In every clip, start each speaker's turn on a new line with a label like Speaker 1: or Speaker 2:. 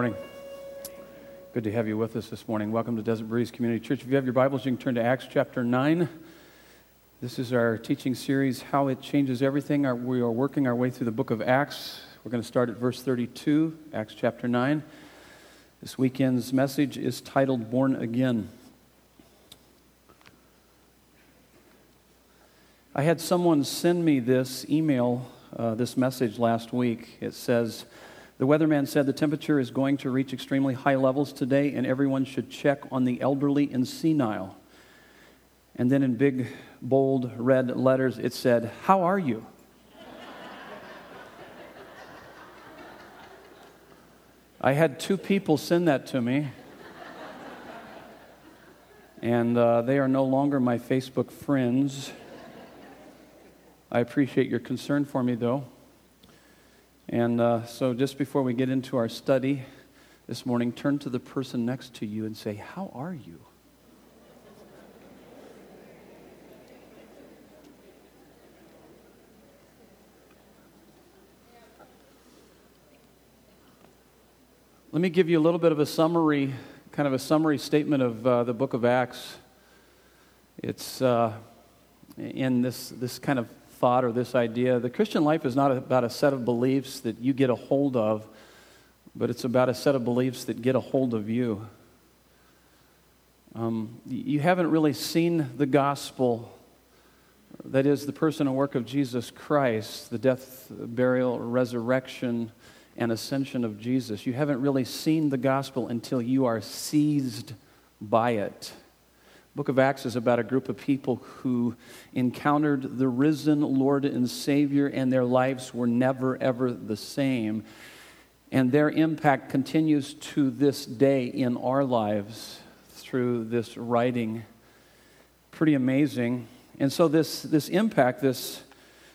Speaker 1: morning. Good to have you with us this morning. Welcome to Desert Breeze Community Church. If you have your Bibles, you can turn to Acts chapter 9. This is our teaching series, How It Changes Everything. We are working our way through the book of Acts. We're going to start at verse 32, Acts chapter 9. This weekend's message is titled Born Again. I had someone send me this email, uh, this message last week. It says, The weatherman said the temperature is going to reach extremely high levels today, and everyone should check on the elderly and senile. And then in big, bold red letters, it said, How are you? I had two people send that to me, and uh, they are no longer my Facebook friends. I appreciate your concern for me, though. And uh, so, just before we get into our study this morning, turn to the person next to you and say, How are you? Let me give you a little bit of a summary, kind of a summary statement of uh, the book of Acts. It's uh, in this, this kind of thought or this idea. The Christian life is not about a set of beliefs that you get a hold of, but it's about a set of beliefs that get a hold of you. Um, you haven't really seen the gospel, that is, the person and work of Jesus Christ, the death, burial, resurrection, and ascension of Jesus. You haven't really seen the gospel until you are seized by it book of Acts is about a group of people who encountered the risen Lord and Savior, and their lives were never, ever the same. And their impact continues to this day in our lives through this writing. Pretty amazing. And so, this, this impact, this,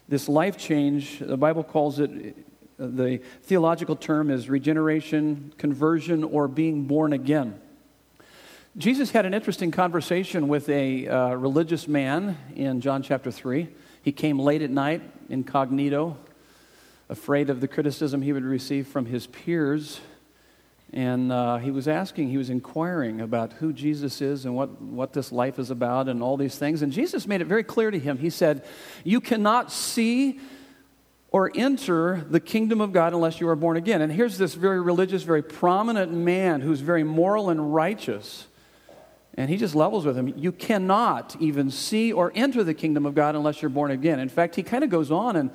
Speaker 1: this life change, the Bible calls it, the theological term is regeneration, conversion, or being born again. Jesus had an interesting conversation with a uh, religious man in John chapter 3. He came late at night, incognito, afraid of the criticism he would receive from his peers. And uh, he was asking, he was inquiring about who Jesus is and what, what this life is about and all these things. And Jesus made it very clear to him. He said, You cannot see or enter the kingdom of God unless you are born again. And here's this very religious, very prominent man who's very moral and righteous and he just levels with him. You cannot even see or enter the kingdom of God unless you're born again. In fact, he kind of goes on and,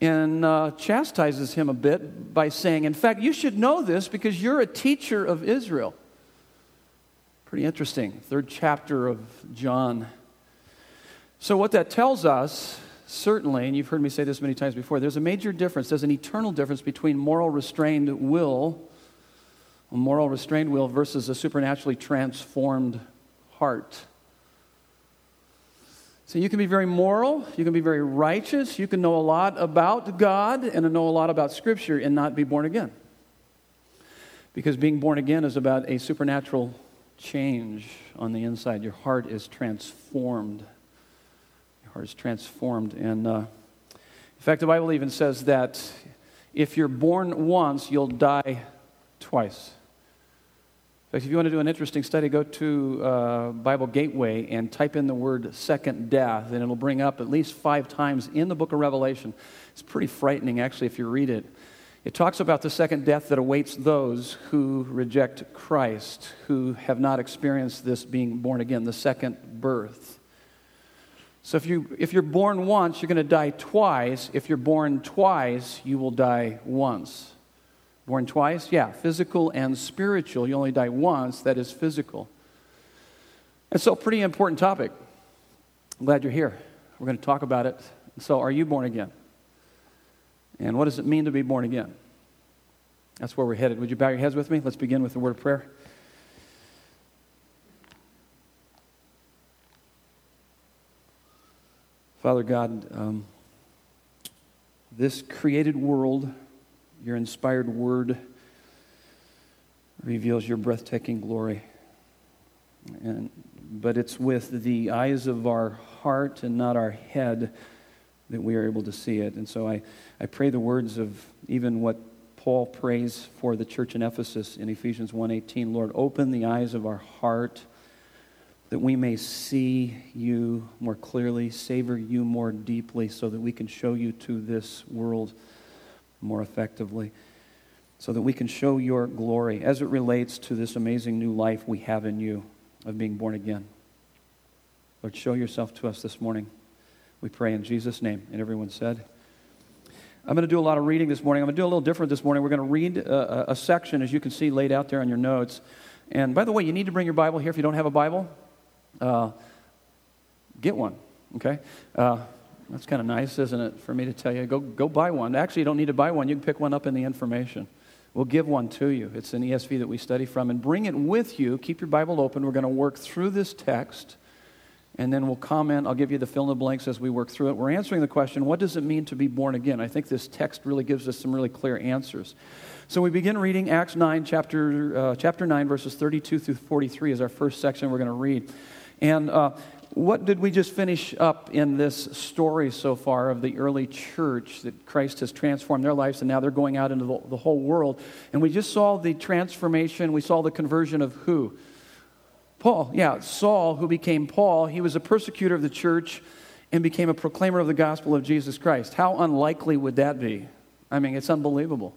Speaker 1: and uh, chastises him a bit by saying, In fact, you should know this because you're a teacher of Israel. Pretty interesting. Third chapter of John. So, what that tells us, certainly, and you've heard me say this many times before, there's a major difference. There's an eternal difference between moral restrained will, moral restrained will, versus a supernaturally transformed heart. So you can be very moral, you can be very righteous, you can know a lot about God and know a lot about Scripture and not be born again. Because being born again is about a supernatural change on the inside. Your heart is transformed. Your heart is transformed. And uh, in fact, the Bible even says that if you're born once, you'll die twice. In fact, if you want to do an interesting study, go to uh, Bible Gateway and type in the word second death, and it'll bring up at least five times in the book of Revelation. It's pretty frightening, actually, if you read it. It talks about the second death that awaits those who reject Christ, who have not experienced this being born again, the second birth. So if, you, if you're born once, you're going to die twice. If you're born twice, you will die once. Born twice? Yeah, physical and spiritual. You only die once, that is physical. And so, pretty important topic. I'm glad you're here. We're going to talk about it. So, are you born again? And what does it mean to be born again? That's where we're headed. Would you bow your heads with me? Let's begin with the word of prayer. Father God, um, this created world your inspired word reveals your breathtaking glory. And, but it's with the eyes of our heart and not our head that we are able to see it. And so I, I pray the words of even what Paul prays for the church in Ephesus in Ephesians 1:18, Lord, open the eyes of our heart that we may see you more clearly, savor you more deeply, so that we can show you to this world more effectively, so that we can show your glory as it relates to this amazing new life we have in you of being born again. Lord, show yourself to us this morning. We pray in Jesus' name. And everyone said, I'm going to do a lot of reading this morning. I'm going to do a little different this morning. We're going to read a, a, section, as you can see, laid out there on your notes. And by the way, you need to bring your Bible here if you don't have a Bible. Uh, get one, okay? Uh, that's kind of nice, isn't it, for me to tell you? Go, go buy one. Actually, you don't need to buy one. You can pick one up in the information. We'll give one to you. It's an ESV that we study from. And bring it with you. Keep your Bible open. We're going to work through this text and then we'll comment. I'll give you the fill in the blanks as we work through it. We're answering the question what does it mean to be born again? I think this text really gives us some really clear answers. So we begin reading Acts 9, chapter, uh, chapter 9, verses 32 through 43 is our first section we're going to read. And uh, what did we just finish up in this story so far of the early church that Christ has transformed their lives and now they're going out into the, the whole world? And we just saw the transformation, we saw the conversion of who? Paul, yeah, Saul, who became Paul, he was a persecutor of the church and became a proclaimer of the gospel of Jesus Christ. How unlikely would that be? I mean, it's unbelievable.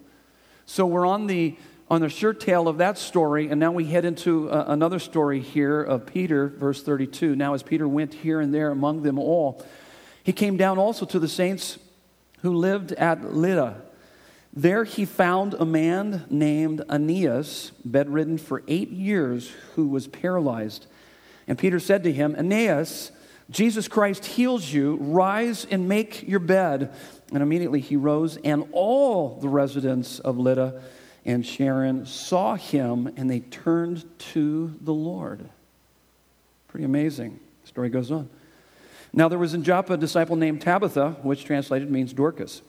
Speaker 1: So we're on the on the sure tail of that story, and now we head into uh, another story here of Peter, verse 32. Now, as Peter went here and there among them all, he came down also to the saints who lived at Lydda there he found a man named Aeneas, bedridden for eight years, who was paralyzed. And Peter said to him, Aeneas, Jesus Christ heals you. Rise and make your bed. And immediately he rose, and all the residents of Lydda and Sharon saw him, and they turned to the Lord. Pretty amazing. The story goes on. Now there was in Joppa a disciple named Tabitha, which translated means Dorcas.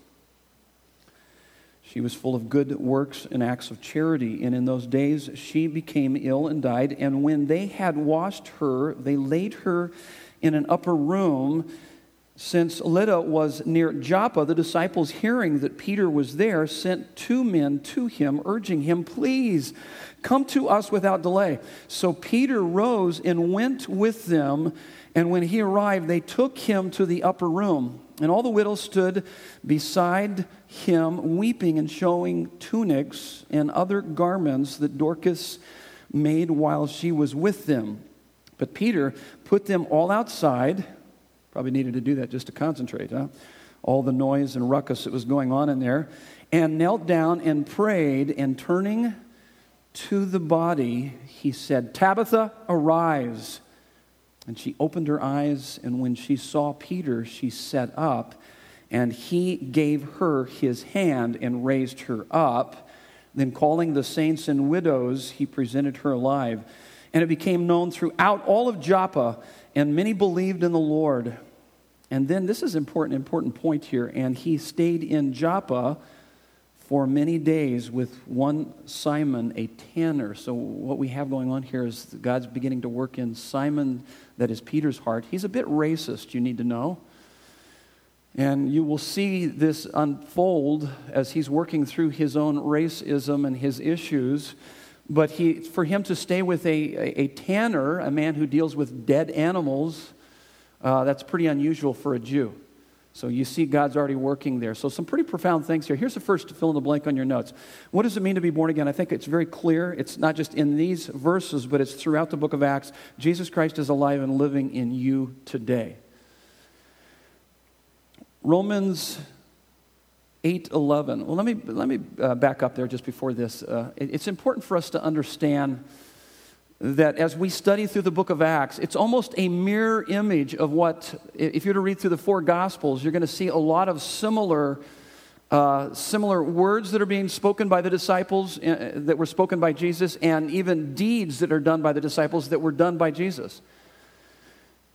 Speaker 1: She was full of good works and acts of charity. And in those days she became ill and died. And when they had washed her, they laid her in an upper room. Since Lydda was near Joppa, the disciples, hearing that Peter was there, sent two men to him, urging him, Please come to us without delay. So Peter rose and went with them. And when he arrived, they took him to the upper room. And all the widows stood beside him, weeping and showing tunics and other garments that Dorcas made while she was with them. But Peter put them all outside. Probably needed to do that just to concentrate, huh? All the noise and ruckus that was going on in there. And knelt down and prayed, and turning to the body, he said, Tabitha, arise. And she opened her eyes, and when she saw Peter, she sat up, and he gave her his hand and raised her up. Then, calling the saints and widows, he presented her alive. And it became known throughout all of Joppa, and many believed in the Lord. And then, this is important, important point here. And he stayed in Joppa for many days with one Simon, a tanner. So, what we have going on here is God's beginning to work in Simon, that is Peter's heart. He's a bit racist, you need to know. And you will see this unfold as he's working through his own racism and his issues. But he, for him to stay with a, a, a tanner, a man who deals with dead animals, uh, that's pretty unusual for a Jew. So you see God's already working there. So some pretty profound things here. Here's the first to fill in the blank on your notes. What does it mean to be born again? I think it's very clear. It's not just in these verses, but it's throughout the book of Acts. Jesus Christ is alive and living in you today. Romans 8:11. Well, let me let me uh, back up there just before this. Uh, it, it's important for us to understand that as we study through the book of Acts, it's almost a mirror image of what, if you're to read through the four Gospels, you're going to see a lot of similar, uh, similar words that are being spoken by the disciples, uh, that were spoken by Jesus, and even deeds that are done by the disciples that were done by Jesus.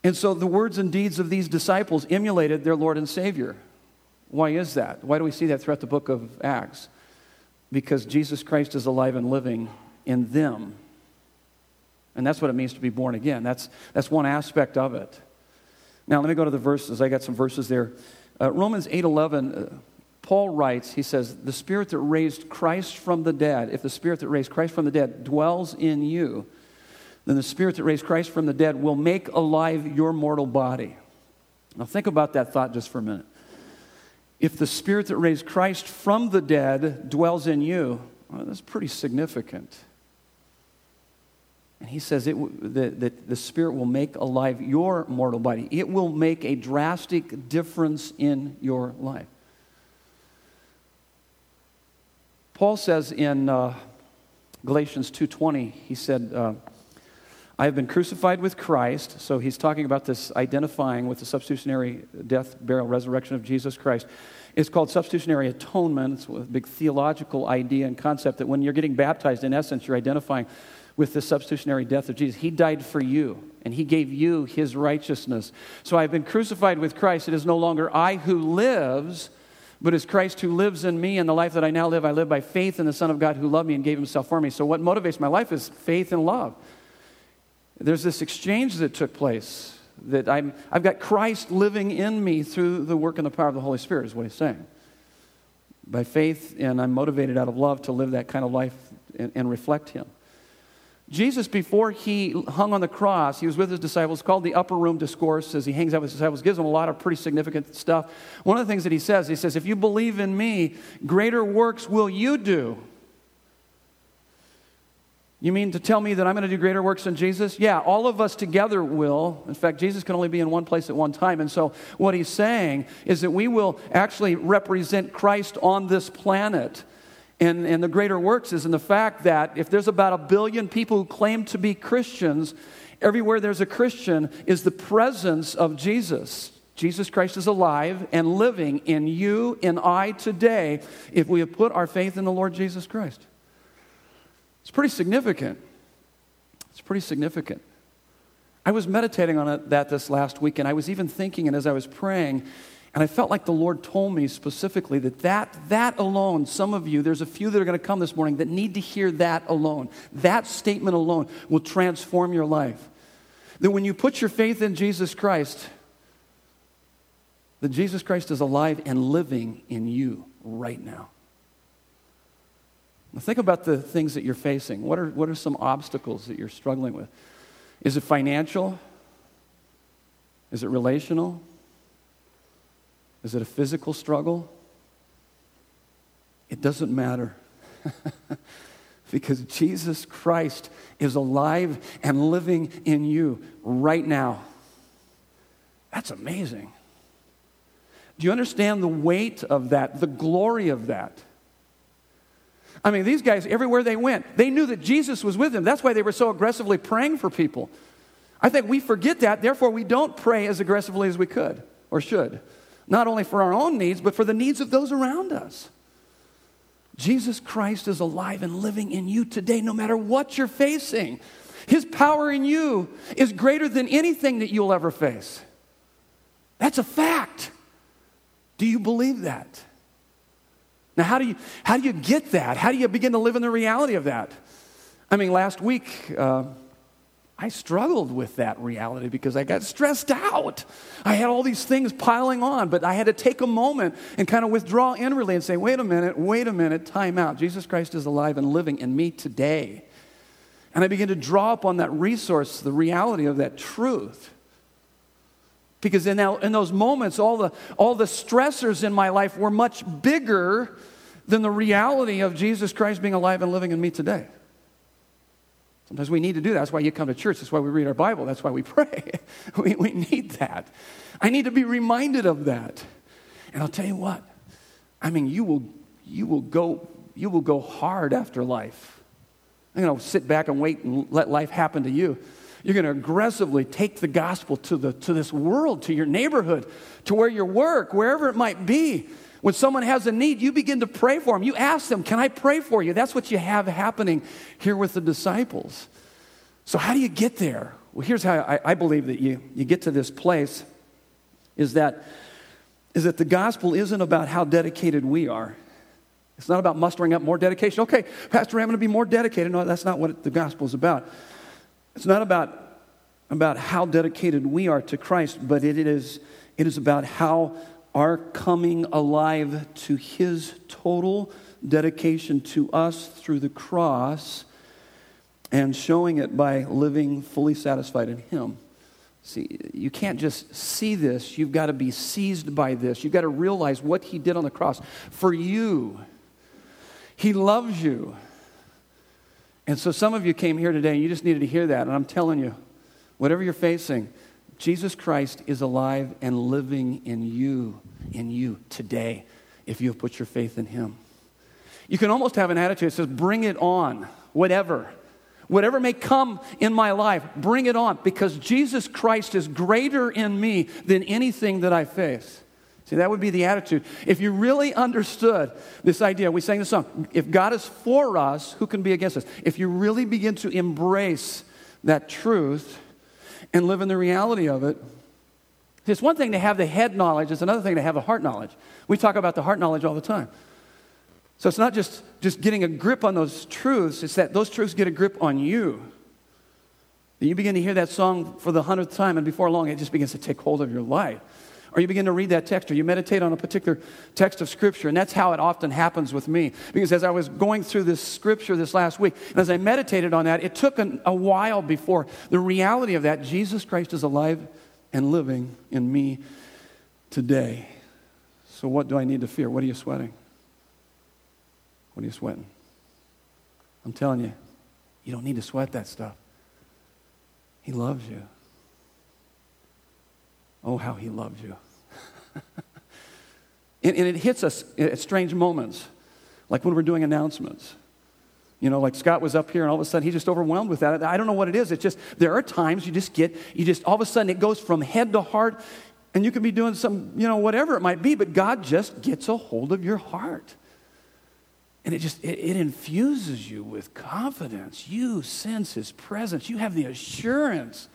Speaker 1: And so the words and deeds of these disciples emulated their Lord and Savior. Why is that? Why do we see that throughout the book of Acts? Because Jesus Christ is alive and living in them. And that's what it means to be born again. That's, that's one aspect of it. Now, let me go to the verses. I got some verses there. Uh, Romans 8.11, uh, Paul writes, he says, The Spirit that raised Christ from the dead, if the Spirit that raised Christ from the dead dwells in you, then the Spirit that raised Christ from the dead will make alive your mortal body. Now, think about that thought just for a minute. If the Spirit that raised Christ from the dead dwells in you, well, that's pretty significant. And he says it, that, the Spirit will make alive your mortal body. It will make a drastic difference in your life. Paul says in uh, Galatians 2.20, he said, uh, I have been crucified with Christ. So he's talking about this identifying with the substitutionary death, burial, resurrection of Jesus Christ. It's called substitutionary atonement. It's a big theological idea and concept that when you're getting baptized, in essence, you're identifying with the substitutionary death of Jesus. He died for you, and He gave you His righteousness. So I've been crucified with Christ. It is no longer I who lives but it's Christ who lives in me, and the life that I now live, I live by faith in the Son of God who loved me and gave himself for me. So, what motivates my life is faith and love. There's this exchange that took place that I'm, I've got Christ living in me through the work and the power of the Holy Spirit, is what he's saying. By faith, and I'm motivated out of love to live that kind of life and, and reflect him. Jesus, before he hung on the cross, he was with his disciples, called the upper room discourse as he hangs out with his disciples, gives them a lot of pretty significant stuff. One of the things that he says, he says, If you believe in me, greater works will you do. You mean to tell me that I'm going to do greater works than Jesus? Yeah, all of us together will. In fact, Jesus can only be in one place at one time. And so, what he's saying is that we will actually represent Christ on this planet. And, and the greater works is in the fact that if there's about a billion people who claim to be Christians, everywhere there's a Christian is the presence of Jesus. Jesus Christ is alive and living in you and I today if we have put our faith in the Lord Jesus Christ. It's pretty significant. It's pretty significant. I was meditating on it, that this last week, and I was even thinking, and as I was praying, and I felt like the Lord told me specifically that, that that alone, some of you, there's a few that are going to come this morning that need to hear that alone. That statement alone will transform your life. That when you put your faith in Jesus Christ, that Jesus Christ is alive and living in you right now. Now think about the things that you're facing. What are, what are some obstacles that you're struggling with? Is it financial? Is it relational? Is it a physical struggle? It doesn't matter. because Jesus Christ is alive and living in you right now. That's amazing. Do you understand the weight of that, the glory of that? I mean, these guys, everywhere they went, they knew that Jesus was with them. That's why they were so aggressively praying for people. I think we forget that, therefore, we don't pray as aggressively as we could or should not only for our own needs, but for the needs of those around us. Jesus Christ is alive and living in you today, no matter what you're facing. His power in you is greater than anything that you'll ever face. That's a fact. Do you believe that? Now, how do you, how do you get that? How do you begin to live in the reality of that? I mean, last week, uh, I struggled with that reality because I got stressed out. I had all these things piling on, but I had to take a moment and kind of withdraw inwardly and say, wait a minute, wait a minute, time out. Jesus Christ is alive and living in me today. And I began to draw upon that resource, the reality of that truth. Because in, that, in those moments, all the, all the stressors in my life were much bigger than the reality of Jesus Christ being alive and living in me today. Sometimes we need to do that. That's why you come to church. That's why we read our Bible. That's why we pray. we, we need that. I need to be reminded of that. And I'll tell you what, I mean, you will, you will, go, you will go hard after life. You know, sit back and wait and let life happen to you. You're going to aggressively take the gospel to, the, to this world, to your neighborhood, to where you work, wherever it might be. When someone has a need, you begin to pray for them. You ask them, Can I pray for you? That's what you have happening here with the disciples. So, how do you get there? Well, here's how I, I believe that you, you get to this place is that, is that the gospel isn't about how dedicated we are. It's not about mustering up more dedication. Okay, Pastor, I'm going to be more dedicated. No, that's not what the gospel is about. It's not about, about how dedicated we are to Christ, but it is, it is about how our coming alive to his total dedication to us through the cross and showing it by living fully satisfied in him. See, you can't just see this, you've got to be seized by this. You've got to realize what he did on the cross for you. He loves you. And so some of you came here today and you just needed to hear that. And I'm telling you, whatever you're facing, Jesus Christ is alive and living in you, in you today, if you have put your faith in him. You can almost have an attitude that says, bring it on, whatever. Whatever may come in my life, bring it on because Jesus Christ is greater in me than anything that I face. See, that would be the attitude. If you really understood this idea, we sang the song, if God is for us, who can be against us? If you really begin to embrace that truth and live in the reality of it, it's one thing to have the head knowledge, it's another thing to have the heart knowledge. We talk about the heart knowledge all the time. So it's not just, just getting a grip on those truths, it's that those truths get a grip on you. You begin to hear that song for the hundredth time, and before long, it just begins to take hold of your life. Or you begin to read that text, or you meditate on a particular text of Scripture. And that's how it often happens with me. Because as I was going through this Scripture this last week, and as I meditated on that, it took an, a while before the reality of that Jesus Christ is alive and living in me today. So, what do I need to fear? What are you sweating? What are you sweating? I'm telling you, you don't need to sweat that stuff. He loves you. Oh, how he loves you. and, and, it hits us at strange moments, like when we're doing announcements. You know, like Scott was up here and all of a sudden he's just overwhelmed with that. I don't know what it is. It's just, there are times you just get, you just, all of a sudden it goes from head to heart and you could be doing some, you know, whatever it might be, but God just gets a hold of your heart. And it just, it, it infuses you with confidence. You sense his presence. You have the assurance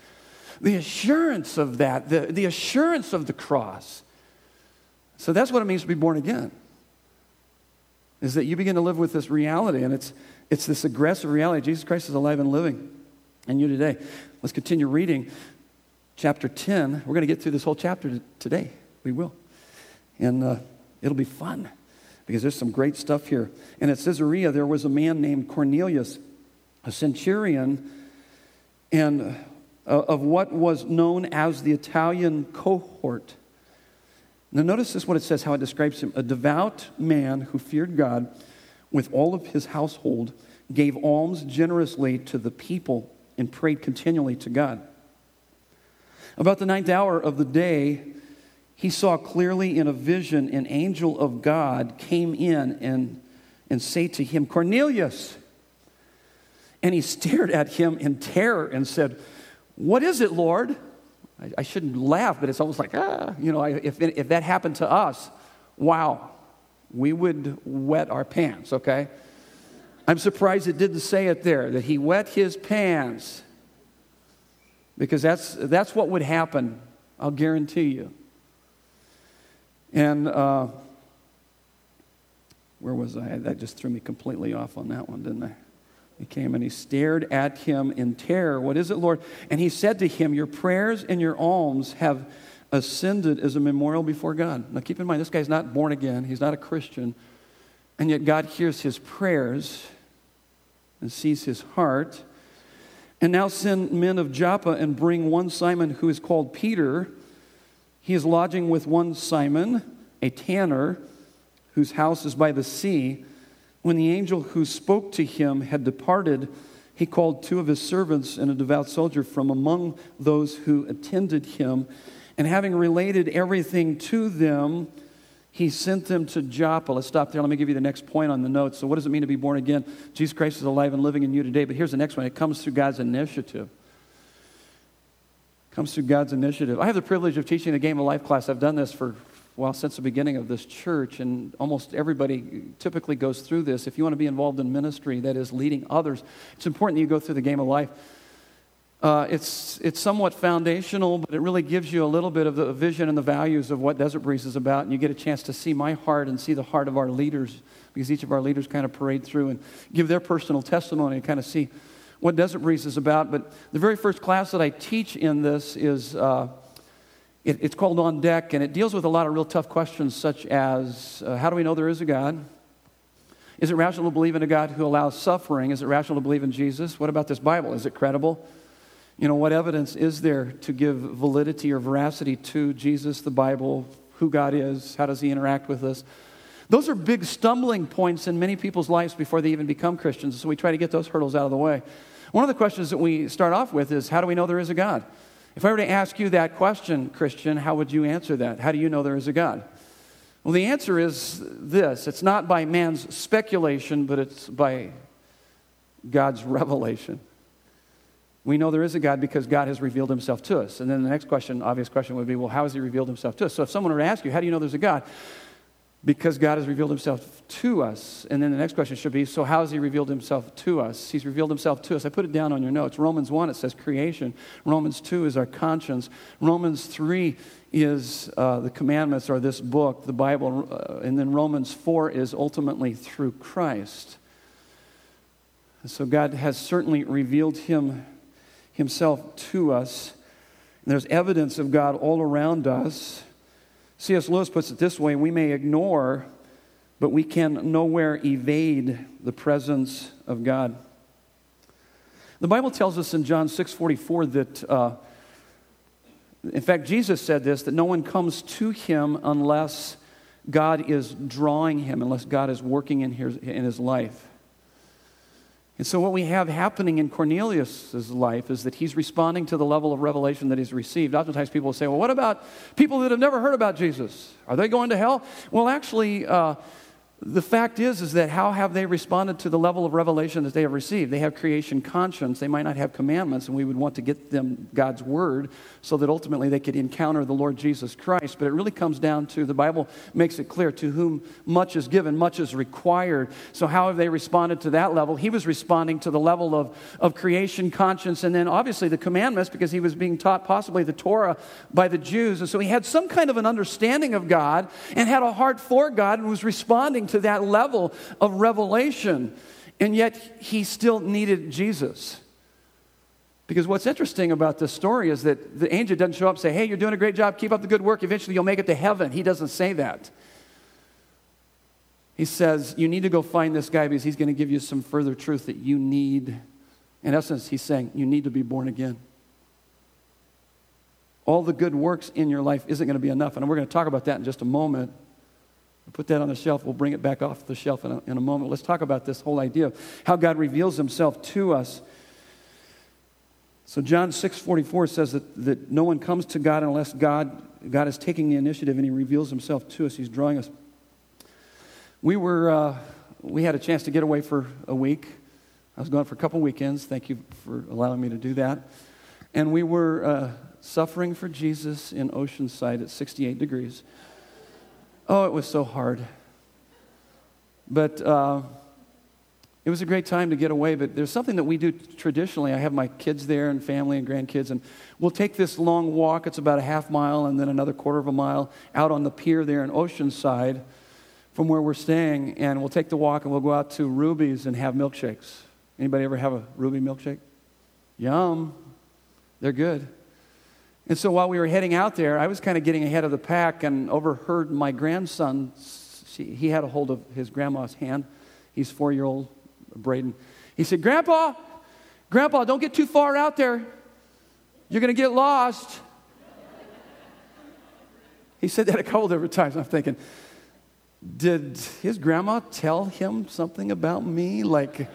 Speaker 1: the assurance of that, the, the assurance of the cross. So that's what it means to be born again. Is that you begin to live with this reality, and it's, it's this aggressive reality. Jesus Christ is alive and living in you today. Let's continue reading chapter 10. We're going to get through this whole chapter today. We will. And uh, it'll be fun because there's some great stuff here. And at Caesarea, there was a man named Cornelius, a centurion, and Uh, of what was known as the Italian cohort. Now, notice this what it says, how it describes him. A devout man who feared God with all of his household, gave alms generously to the people, and prayed continually to God. About the ninth hour of the day, he saw clearly in a vision an angel of God came in and, and say to him, Cornelius. And he stared at him in terror and said, what is it, Lord? I, I shouldn't laugh, but it's almost like, ah, you know, I, if, if that happened to us, wow, we would wet our pants, okay? I'm surprised it didn't say it there, that he wet his pants. Because that's, that's what would happen, I'll guarantee you. And uh, where was I? That just threw me completely off on that one, didn't I? He came and he stared at him in terror. What is it, Lord? And he said to him, Your prayers and your alms have ascended as a memorial before God. Now keep in mind, this guy's not born again, he's not a Christian. And yet God hears his prayers and sees his heart. And now send men of Joppa and bring one Simon who is called Peter. He is lodging with one Simon, a tanner, whose house is by the sea. When the angel who spoke to him had departed, he called two of his servants and a devout soldier from among those who attended him. And having related everything to them, he sent them to Joppa. Let's stop there. Let me give you the next point on the notes. So, what does it mean to be born again? Jesus Christ is alive and living in you today. But here's the next one it comes through God's initiative. It comes through God's initiative. I have the privilege of teaching the Game of Life class. I've done this for well, since the beginning of this church, and almost everybody typically goes through this. If you want to be involved in ministry, that is leading others, it's important that you go through the game of life. Uh, it's, it's somewhat foundational, but it really gives you a little bit of the vision and the values of what Desert Breeze is about, and you get a chance to see my heart and see the heart of our leaders, because each of our leaders kind of parade through and give their personal testimony and kind of see what Desert Breeze is about. But the very first class that I teach in this is. Uh, It, it's called On Deck, and it deals with a lot of real tough questions, such as uh, how do we know there is a God? Is it rational to believe in a God who allows suffering? Is it rational to believe in Jesus? What about this Bible? Is it credible? You know, what evidence is there to give validity or veracity to Jesus, the Bible, who God is? How does he interact with us? Those are big stumbling points in many people's lives before they even become Christians. So we try to get those hurdles out of the way. One of the questions that we start off with is how do we know there is a God? If I were to ask you that question, Christian, how would you answer that? How do you know there is a God? Well, the answer is this it's not by man's speculation, but it's by God's revelation. We know there is a God because God has revealed himself to us. And then the next question, obvious question, would be well, how has he revealed himself to us? So if someone were to ask you, how do you know there's a God? Because God has revealed himself to us. And then the next question should be so how has he revealed himself to us? He's revealed himself to us. I put it down on your notes. Romans 1, it says creation. Romans 2 is our conscience. Romans 3 is uh, the commandments or this book, the Bible. Uh, and then Romans 4 is ultimately through Christ. And so God has certainly revealed him himself to us. And there's evidence of God all around us. C.S. Lewis puts it this way we may ignore, but we can nowhere evade the presence of God. The Bible tells us in John 6:44 that, uh, in fact, Jesus said this: that no one comes to Him unless God is drawing him, unless God is working in his, in his life. And so, what we have happening in Cornelius' life is that he's responding to the level of revelation that he's received. Oftentimes, people will say, Well, what about people that have never heard about Jesus? Are they going to hell? Well, actually, uh, the fact is is that how have they responded to the level of revelation that they have received? They have creation conscience. They might not have commandments and we would want to get them god's word so that ultimately they could encounter the lord jesus christ. But it really comes down to the bible makes it clear to whom much is given much is required. So how have they responded to that level? He was responding to the level of, of creation conscience and then obviously the commandments because he was being taught possibly the torah by the jews. And so he had some kind of an understanding of god and had a heart for god and was responding to that level of revelation. And yet he still needed Jesus. Because what's interesting about this story is that the angel doesn't show up and say, Hey, you're doing a great job, keep up the good work, eventually you'll make it to heaven. He doesn't say that. He says, You need to go find this guy because he's going to give you some further truth that you need. In essence, he's saying, You need to be born again. All the good works in your life isn't going to be enough. And we're going to talk about that in just a moment. Put that on the shelf. We'll bring it back off the shelf in a, in a moment. Let's talk about this whole idea of how God reveals himself to us. So John 6:44 says that, that no one comes to God unless God, God is taking the initiative and he reveals himself to us. He's drawing us. We were uh, we had a chance to get away for a week. I was gone for a couple weekends. Thank you for allowing me to do that. And we were uh, suffering for Jesus in Oceanside at 68 degrees. Oh, it was so hard. But uh, it was a great time to get away. But there's something that we do traditionally. I have my kids there and family and grandkids, and we'll take this long walk. It's about a half mile and then another quarter of a mile out on the pier there in Oceanside from where we're staying. And we'll take the walk and we'll go out to Ruby's and have milkshakes. Anybody ever have a Ruby milkshake? Yum. They're good. And so while we were heading out there, I was kind of getting ahead of the pack and overheard my grandson. He had a hold of his grandma's hand. He's four year old Braden. He said, Grandpa, Grandpa, don't get too far out there. You're going to get lost. He said that a couple different times. I'm thinking, did his grandma tell him something about me? Like,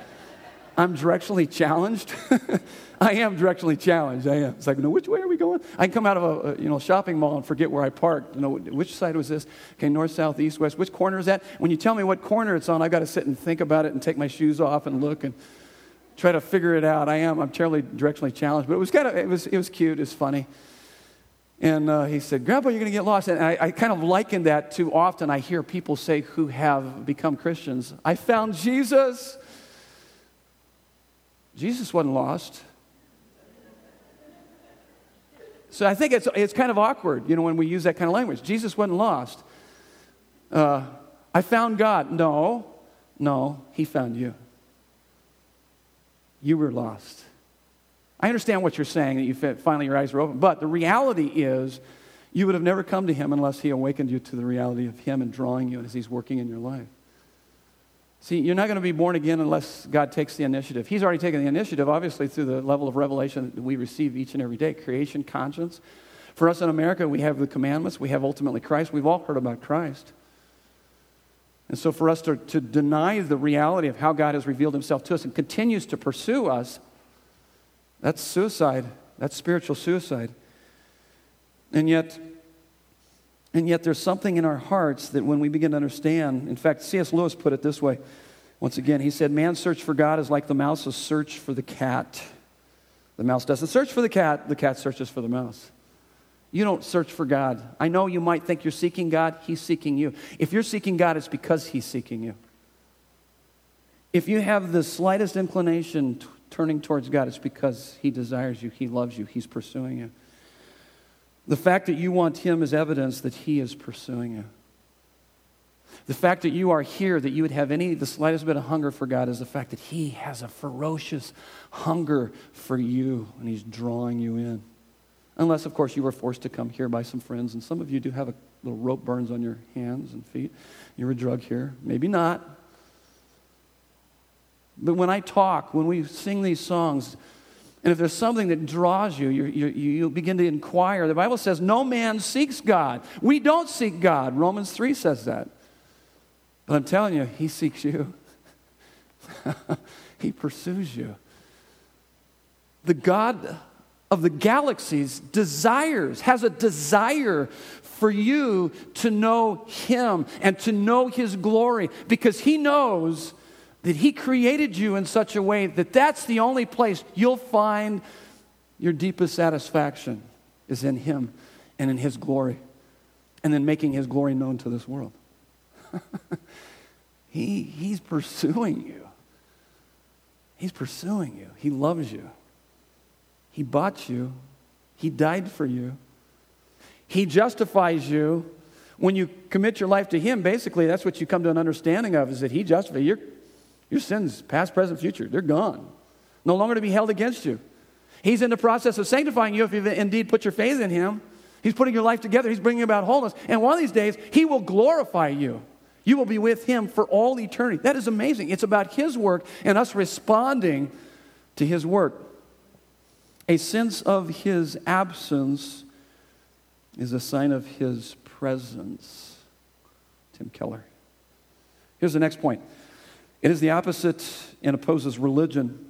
Speaker 1: I'm directionally challenged. I am directionally challenged. I am. It's like, no, which way are we going? I can come out of a, you know shopping mall and forget where I parked. You know, which side was this? Okay, north, south, east, west. Which corner is that? When you tell me what corner it's on, I've got to sit and think about it and take my shoes off and look and try to figure it out. I am. I'm terribly directionally challenged, but it was kind of it was it was cute. It was funny. And uh, he said, Grandpa, you're going to get lost. And I, I, kind of liken that to often I hear people say who have become Christians, I found Jesus. Jesus wasn't lost. So I think it's, it's kind of awkward, you know, when we use that kind of language. Jesus wasn't lost. Uh, I found God. No, no, He found you. You were lost. I understand what you're saying, that you finally your eyes were open, but the reality is You would have never come to Him unless He awakened you to the reality of Him and drawing you as He's working in your life. See, you're not going to be born again unless God takes the initiative. He's already taken the initiative, obviously, through the level of revelation that we receive each and every day creation, conscience. For us in America, we have the commandments, we have ultimately Christ. We've all heard about Christ. And so, for us to, to deny the reality of how God has revealed himself to us and continues to pursue us, that's suicide. That's spiritual suicide. And yet, and yet, there's something in our hearts that when we begin to understand, in fact, C.S. Lewis put it this way. Once again, he said, Man's search for God is like the mouse's search for the cat. The mouse doesn't search for the cat, the cat searches for the mouse. You don't search for God. I know you might think you're seeking God, He's seeking you. If you're seeking God, it's because He's seeking you. If you have the slightest inclination t- turning towards God, it's because He desires you, He loves you, He's pursuing you. The fact that you want Him is evidence that He is pursuing you. The fact that you are here, that you would have any, the slightest bit of hunger for God, is the fact that He has a ferocious hunger for you and He's drawing you in. Unless, of course, you were forced to come here by some friends, and some of you do have a little rope burns on your hands and feet. You're a drug here. Maybe not. But when I talk, when we sing these songs, and if there's something that draws you, you, you, you begin to inquire. The Bible says, No man seeks God. We don't seek God. Romans 3 says that. But I'm telling you, He seeks you, He pursues you. The God of the galaxies desires, has a desire for you to know Him and to know His glory because He knows that He created you in such a way that that's the only place you'll find your deepest satisfaction is in Him and in His glory, and then making His glory known to this world. he, he's pursuing you. He's pursuing you. He loves you. He bought you. He died for you. He justifies you. When you commit your life to Him, basically, that's what you come to an understanding of is that He justifies you. Your sins, past, present, future, they're gone. No longer to be held against you. He's in the process of sanctifying you if you've indeed put your faith in Him. He's putting your life together. He's bringing about wholeness. And one of these days, He will glorify you. You will be with Him for all eternity. That is amazing. It's about His work and us responding to His work. A sense of His absence is a sign of His presence. Tim Keller. Here's the next point it is the opposite and opposes religion.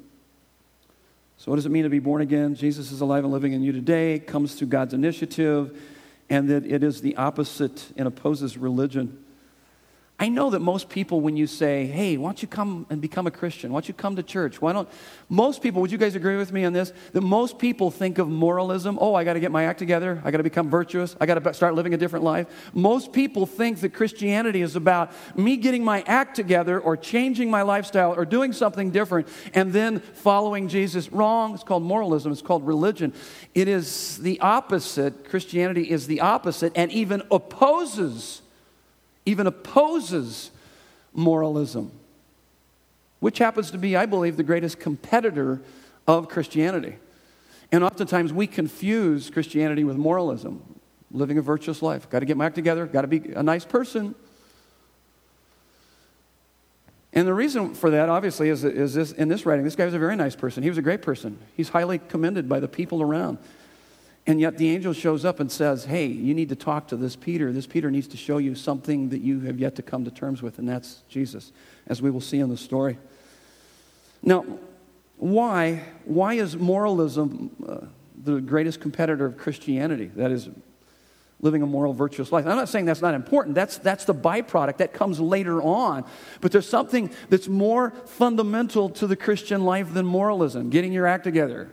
Speaker 1: So, what does it mean to be born again? Jesus is alive and living in you today, comes through God's initiative, and that it is the opposite and opposes religion. I know that most people, when you say, hey, why don't you come and become a Christian? Why don't you come to church? Why don't, most people, would you guys agree with me on this? That most people think of moralism, oh, I got to get my act together. I got to become virtuous. I got to start living a different life. Most people think that Christianity is about me getting my act together or changing my lifestyle or doing something different and then following Jesus. Wrong. It's called moralism. It's called religion. It is the opposite. Christianity is the opposite and even opposes even opposes moralism, which happens to be, I believe, the greatest competitor of Christianity. And oftentimes we confuse Christianity with moralism, living a virtuous life. Got to get my act together, got to be a nice person. And the reason for that, obviously, is, is this, in this writing, this guy was a very nice person. He was a great person. He's highly commended by the people around. And yet the angel shows up and says, Hey, you need to talk to this Peter. This Peter needs to show you something that you have yet to come to terms with, and that's Jesus, as we will see in the story. Now, why, why is moralism uh, the greatest competitor of Christianity? That is, living a moral, virtuous life. I'm not saying that's not important. That's, that's the byproduct that comes later on. But there's something that's more fundamental to the Christian life than moralism getting your act together,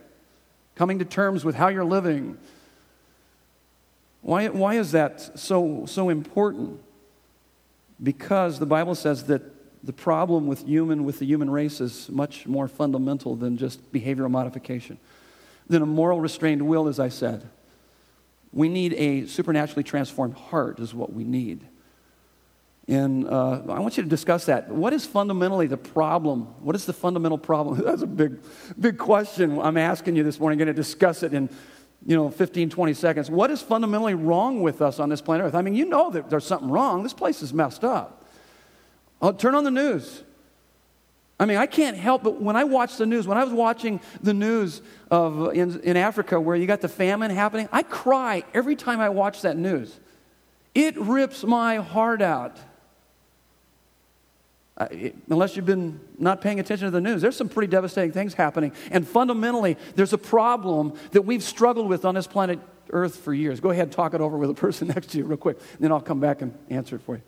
Speaker 1: coming to terms with how you're living. Why, why is that so, so important? Because the Bible says that the problem with human with the human race is much more fundamental than just behavioral modification, than a moral restrained will, as I said. We need a supernaturally transformed heart, is what we need. And uh, I want you to discuss that. What is fundamentally the problem? What is the fundamental problem? That's a big, big question I'm asking you this morning. I'm going to discuss it in you know, 15, 20 seconds. What is fundamentally wrong with us on this planet Earth? I mean, you know that there's something wrong. This place is messed up. I'll turn on the news. I mean, I can't help but when I watch the news, when I was watching the news of in, in Africa where you got the famine happening, I cry every time I watch that news. It rips my heart out. Uh, I, unless you've been not paying attention to the news, there's some pretty devastating things happening. And fundamentally, there's a problem that we've struggled with on this planet Earth for years. Go ahead and talk it over with the person next to you, real quick, and then I'll come back and answer it for you.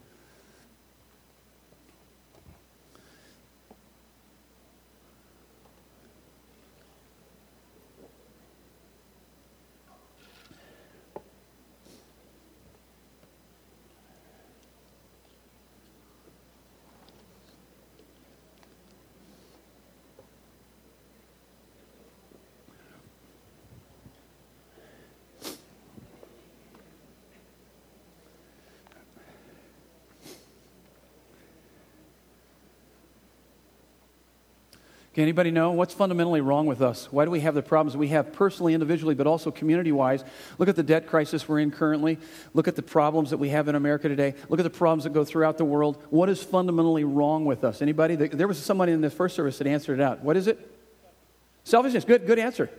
Speaker 1: Can anybody know what's fundamentally wrong with us? Why do we have the problems we have personally, individually, but also community wise? Look at the debt crisis we're in currently. Look at the problems that we have in America today. Look at the problems that go throughout the world. What is fundamentally wrong with us? Anybody? There was somebody in the first service that answered it out. What is it? Selfishness. Good, good answer.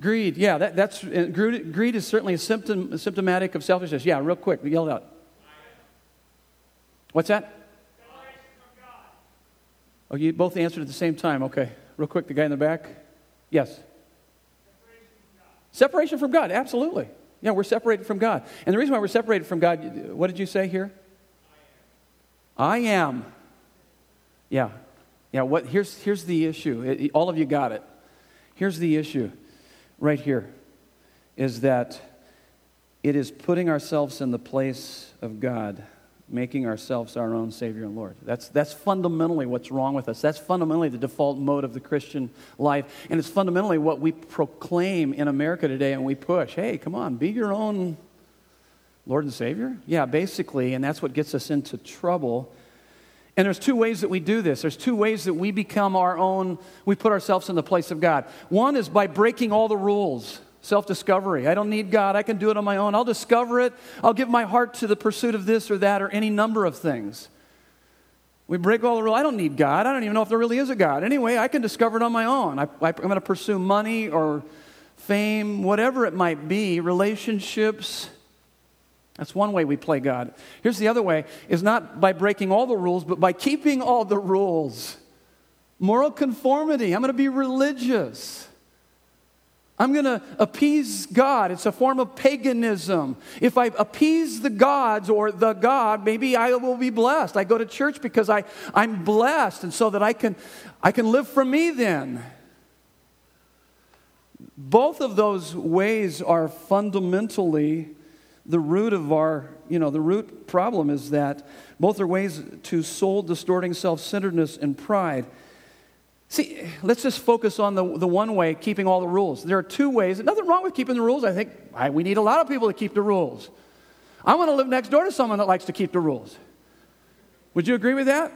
Speaker 1: Greed. Yeah, that, that's uh, greed, greed is certainly a symptom symptomatic of selfishness. Yeah, real quick, yell it out. What's that? Oh, you both answered at the same time. Okay. Real quick, the guy in the back. Yes. Separation from God. Absolutely. Yeah, we're separated from God. And the reason why we're separated from God, what did you say here? I am. I am. Yeah. Yeah, what, here's, here's the issue. It, all of you got it. Here's the issue right here is that it is putting ourselves in the place of God making ourselves our own Savior and Lord. That's, that's fundamentally what's wrong with us. That's fundamentally the default mode of the Christian life. And it's fundamentally what we proclaim in America today and we push. Hey, come on, be your own Lord and Savior? Yeah, basically, and that's what gets us into trouble. And there's two ways that we do this. There's two ways that we become our own, we put ourselves in the place of God. One is by breaking all the rules. Self discovery. I don't need God. I can do it on my own. I'll discover it. I'll give my heart to the pursuit of this or that or any number of things. We break all the rules. I don't need God. I don't even know if there really is a God. Anyway, I can discover it on my own. I, am going to pursue money or fame, whatever it might be, relationships. That's one way we play God. Here's the other way is not by breaking all the rules, but by keeping all the rules. Moral conformity. I'm going to be religious. I'm going to appease God. It's a form of paganism. If I appease the gods or the God, maybe I will be blessed. I go to church because I, I'm blessed, and so that I can, I can live for me then. Both of those ways are fundamentally the root of our, you know, the root problem is that both are ways to soul distorting self centeredness and pride. See, let's just focus on the, the one way, keeping all the rules. There are two ways. Nothing wrong with keeping the rules. I think I, we need a lot of people to keep the rules. I want to live next door to someone that likes to keep the rules. Would you agree with that?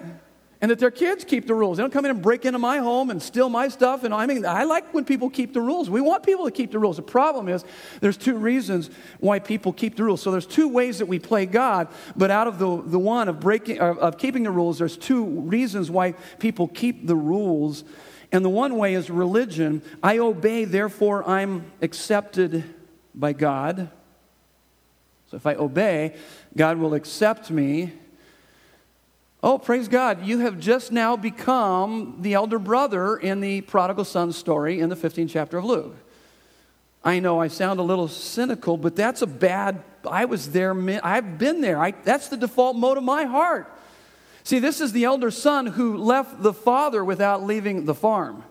Speaker 1: And that their kids keep the rules. They don't come in and break into my home and steal my stuff. And I mean, I like when people keep the rules. We want people to keep the rules. The problem is there's two reasons why people keep the rules. So there's two ways that we play God, but out of the, the one of breaking of keeping the rules, there's two reasons why people keep the rules. And the one way is religion. I obey, therefore I'm accepted by God. So if I obey, God will accept me Oh, praise God, you have just now become the elder brother in the prodigal son story in the 15th chapter of Luke. I know I sound a little cynical, but that's a bad, I was there, I've been there. I, that's the default mode of my heart. See, this is the elder son who left the father without leaving the farm.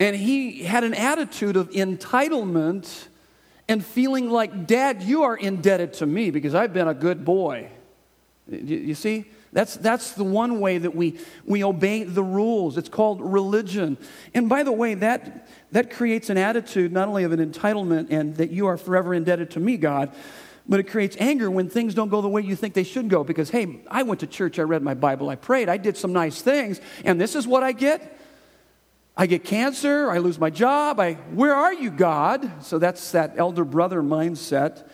Speaker 1: And he had an attitude of entitlement and feeling like, Dad, you are indebted to me because I've been a good boy. You, you see? That's, that's the one way that we, we obey the rules. It's called religion. And by the way, that, that creates an attitude not only of an entitlement and that you are forever indebted to me, God, but it creates anger when things don't go the way you think they should go because, hey, I went to church, I read my Bible, I prayed, I did some nice things, and this is what I get? I get cancer, I lose my job, I, where are you, God? So that's that elder brother mindset.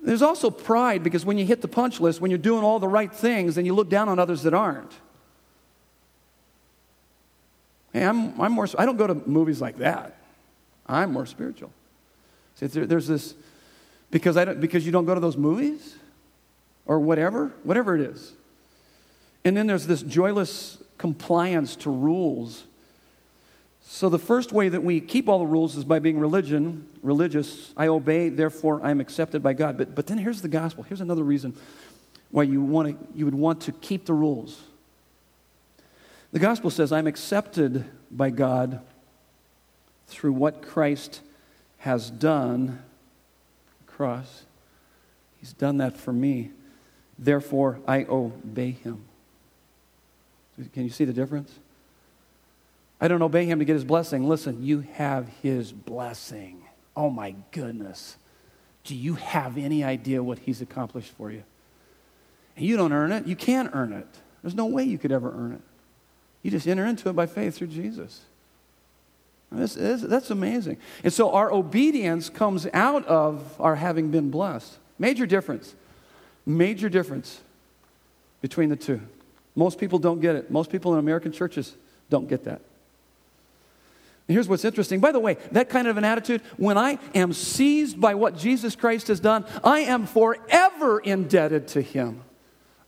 Speaker 1: There's also pride because when you hit the punch list, when you're doing all the right things, then you look down on others that aren't. Hey, I'm, I'm more, I don't go to movies like that. I'm more spiritual. See, there, there's this, because, I don't, because you don't go to those movies or whatever, whatever it is. And then there's this joyless compliance to rules. So the first way that we keep all the rules is by being religion, religious. I obey, therefore I am accepted by God. But, but then here's the gospel. Here's another reason why you, want to, you would want to keep the rules. The gospel says, I'm accepted by God through what Christ has done. Cross. He's done that for me. Therefore, I obey him. Can you see the difference? I don't obey him to get his blessing. Listen, you have his blessing. Oh my goodness. Do you have any idea what he's accomplished for you? And you don't earn it. You can't earn it. There's no way you could ever earn it. You just enter into it by faith through Jesus. That's, that's amazing. And so our obedience comes out of our having been blessed. Major difference. Major difference between the two. Most people don't get it. Most people in American churches don't get that. Here's what's interesting. By the way, that kind of an attitude, when I am seized by what Jesus Christ has done, I am forever indebted to Him.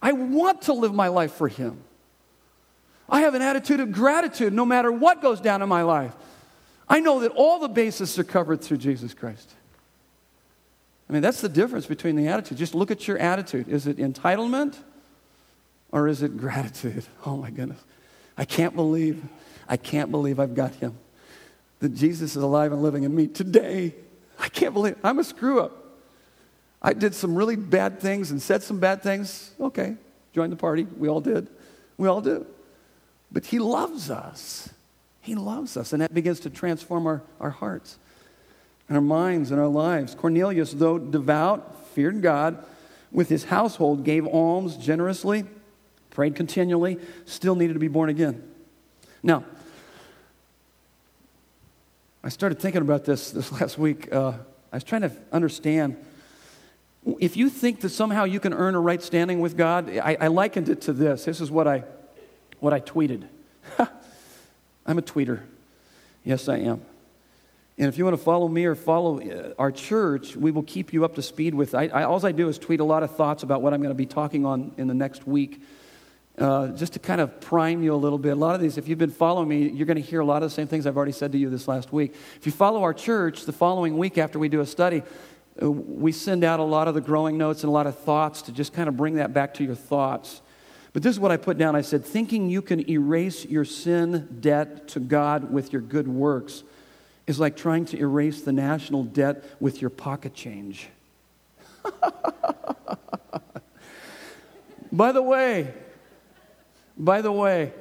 Speaker 1: I want to live my life for Him. I have an attitude of gratitude no matter what goes down in my life. I know that all the bases are covered through Jesus Christ. I mean, that's the difference between the attitude. Just look at your attitude. Is it entitlement or is it gratitude? Oh my goodness. I can't believe, I can't believe I've got him. That Jesus is alive and living in me today. I can't believe I'm a screw up. I did some really bad things and said some bad things. Okay, join the party. We all did. We all do. But He loves us. He loves us. And that begins to transform our, our hearts and our minds and our lives. Cornelius, though devout, feared God, with his household, gave alms generously, prayed continually, still needed to be born again. Now, I started thinking about this this last week. Uh, I was trying to understand. If you think that somehow you can earn a right standing with God, I, I likened it to this. This is what I what I tweeted. I'm a tweeter. Yes, I am. And if you want to follow me or follow uh, our church, we will keep you up to speed with. I, I, all I do is tweet a lot of thoughts about what I'm going to be talking on in the next week, uh, just to kind of prime you a little bit. A lot of these, if you've been following me, you're going to hear a lot of the same things I've already said to you this last week. If you follow our church, the following week after we do a study, uh, we send out a lot of the growing notes and a lot of thoughts to just kind of bring that back to your thoughts. But this is what I put down. I said, thinking you can erase your sin debt to God with your good works is like trying to erase the national debt with your pocket change. by the way, by the way,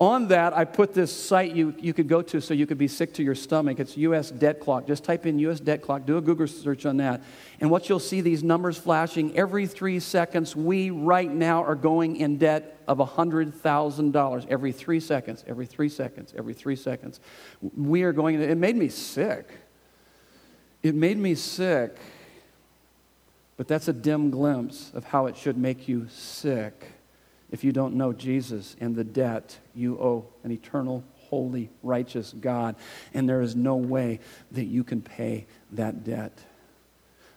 Speaker 1: on that, I put this site you, you could go to so you could be sick to your stomach. It's US Debt Clock. Just type in US Debt Clock, do a Google search on that. And what you'll see these numbers flashing every three seconds. We right now are going in debt of $100,000 every three seconds, every three seconds, every three seconds. We are going, it made me sick. It made me sick. But that's a dim glimpse of how it should make you sick if you don't know Jesus and the debt you owe an eternal, holy, righteous God. And there is no way that you can pay that debt.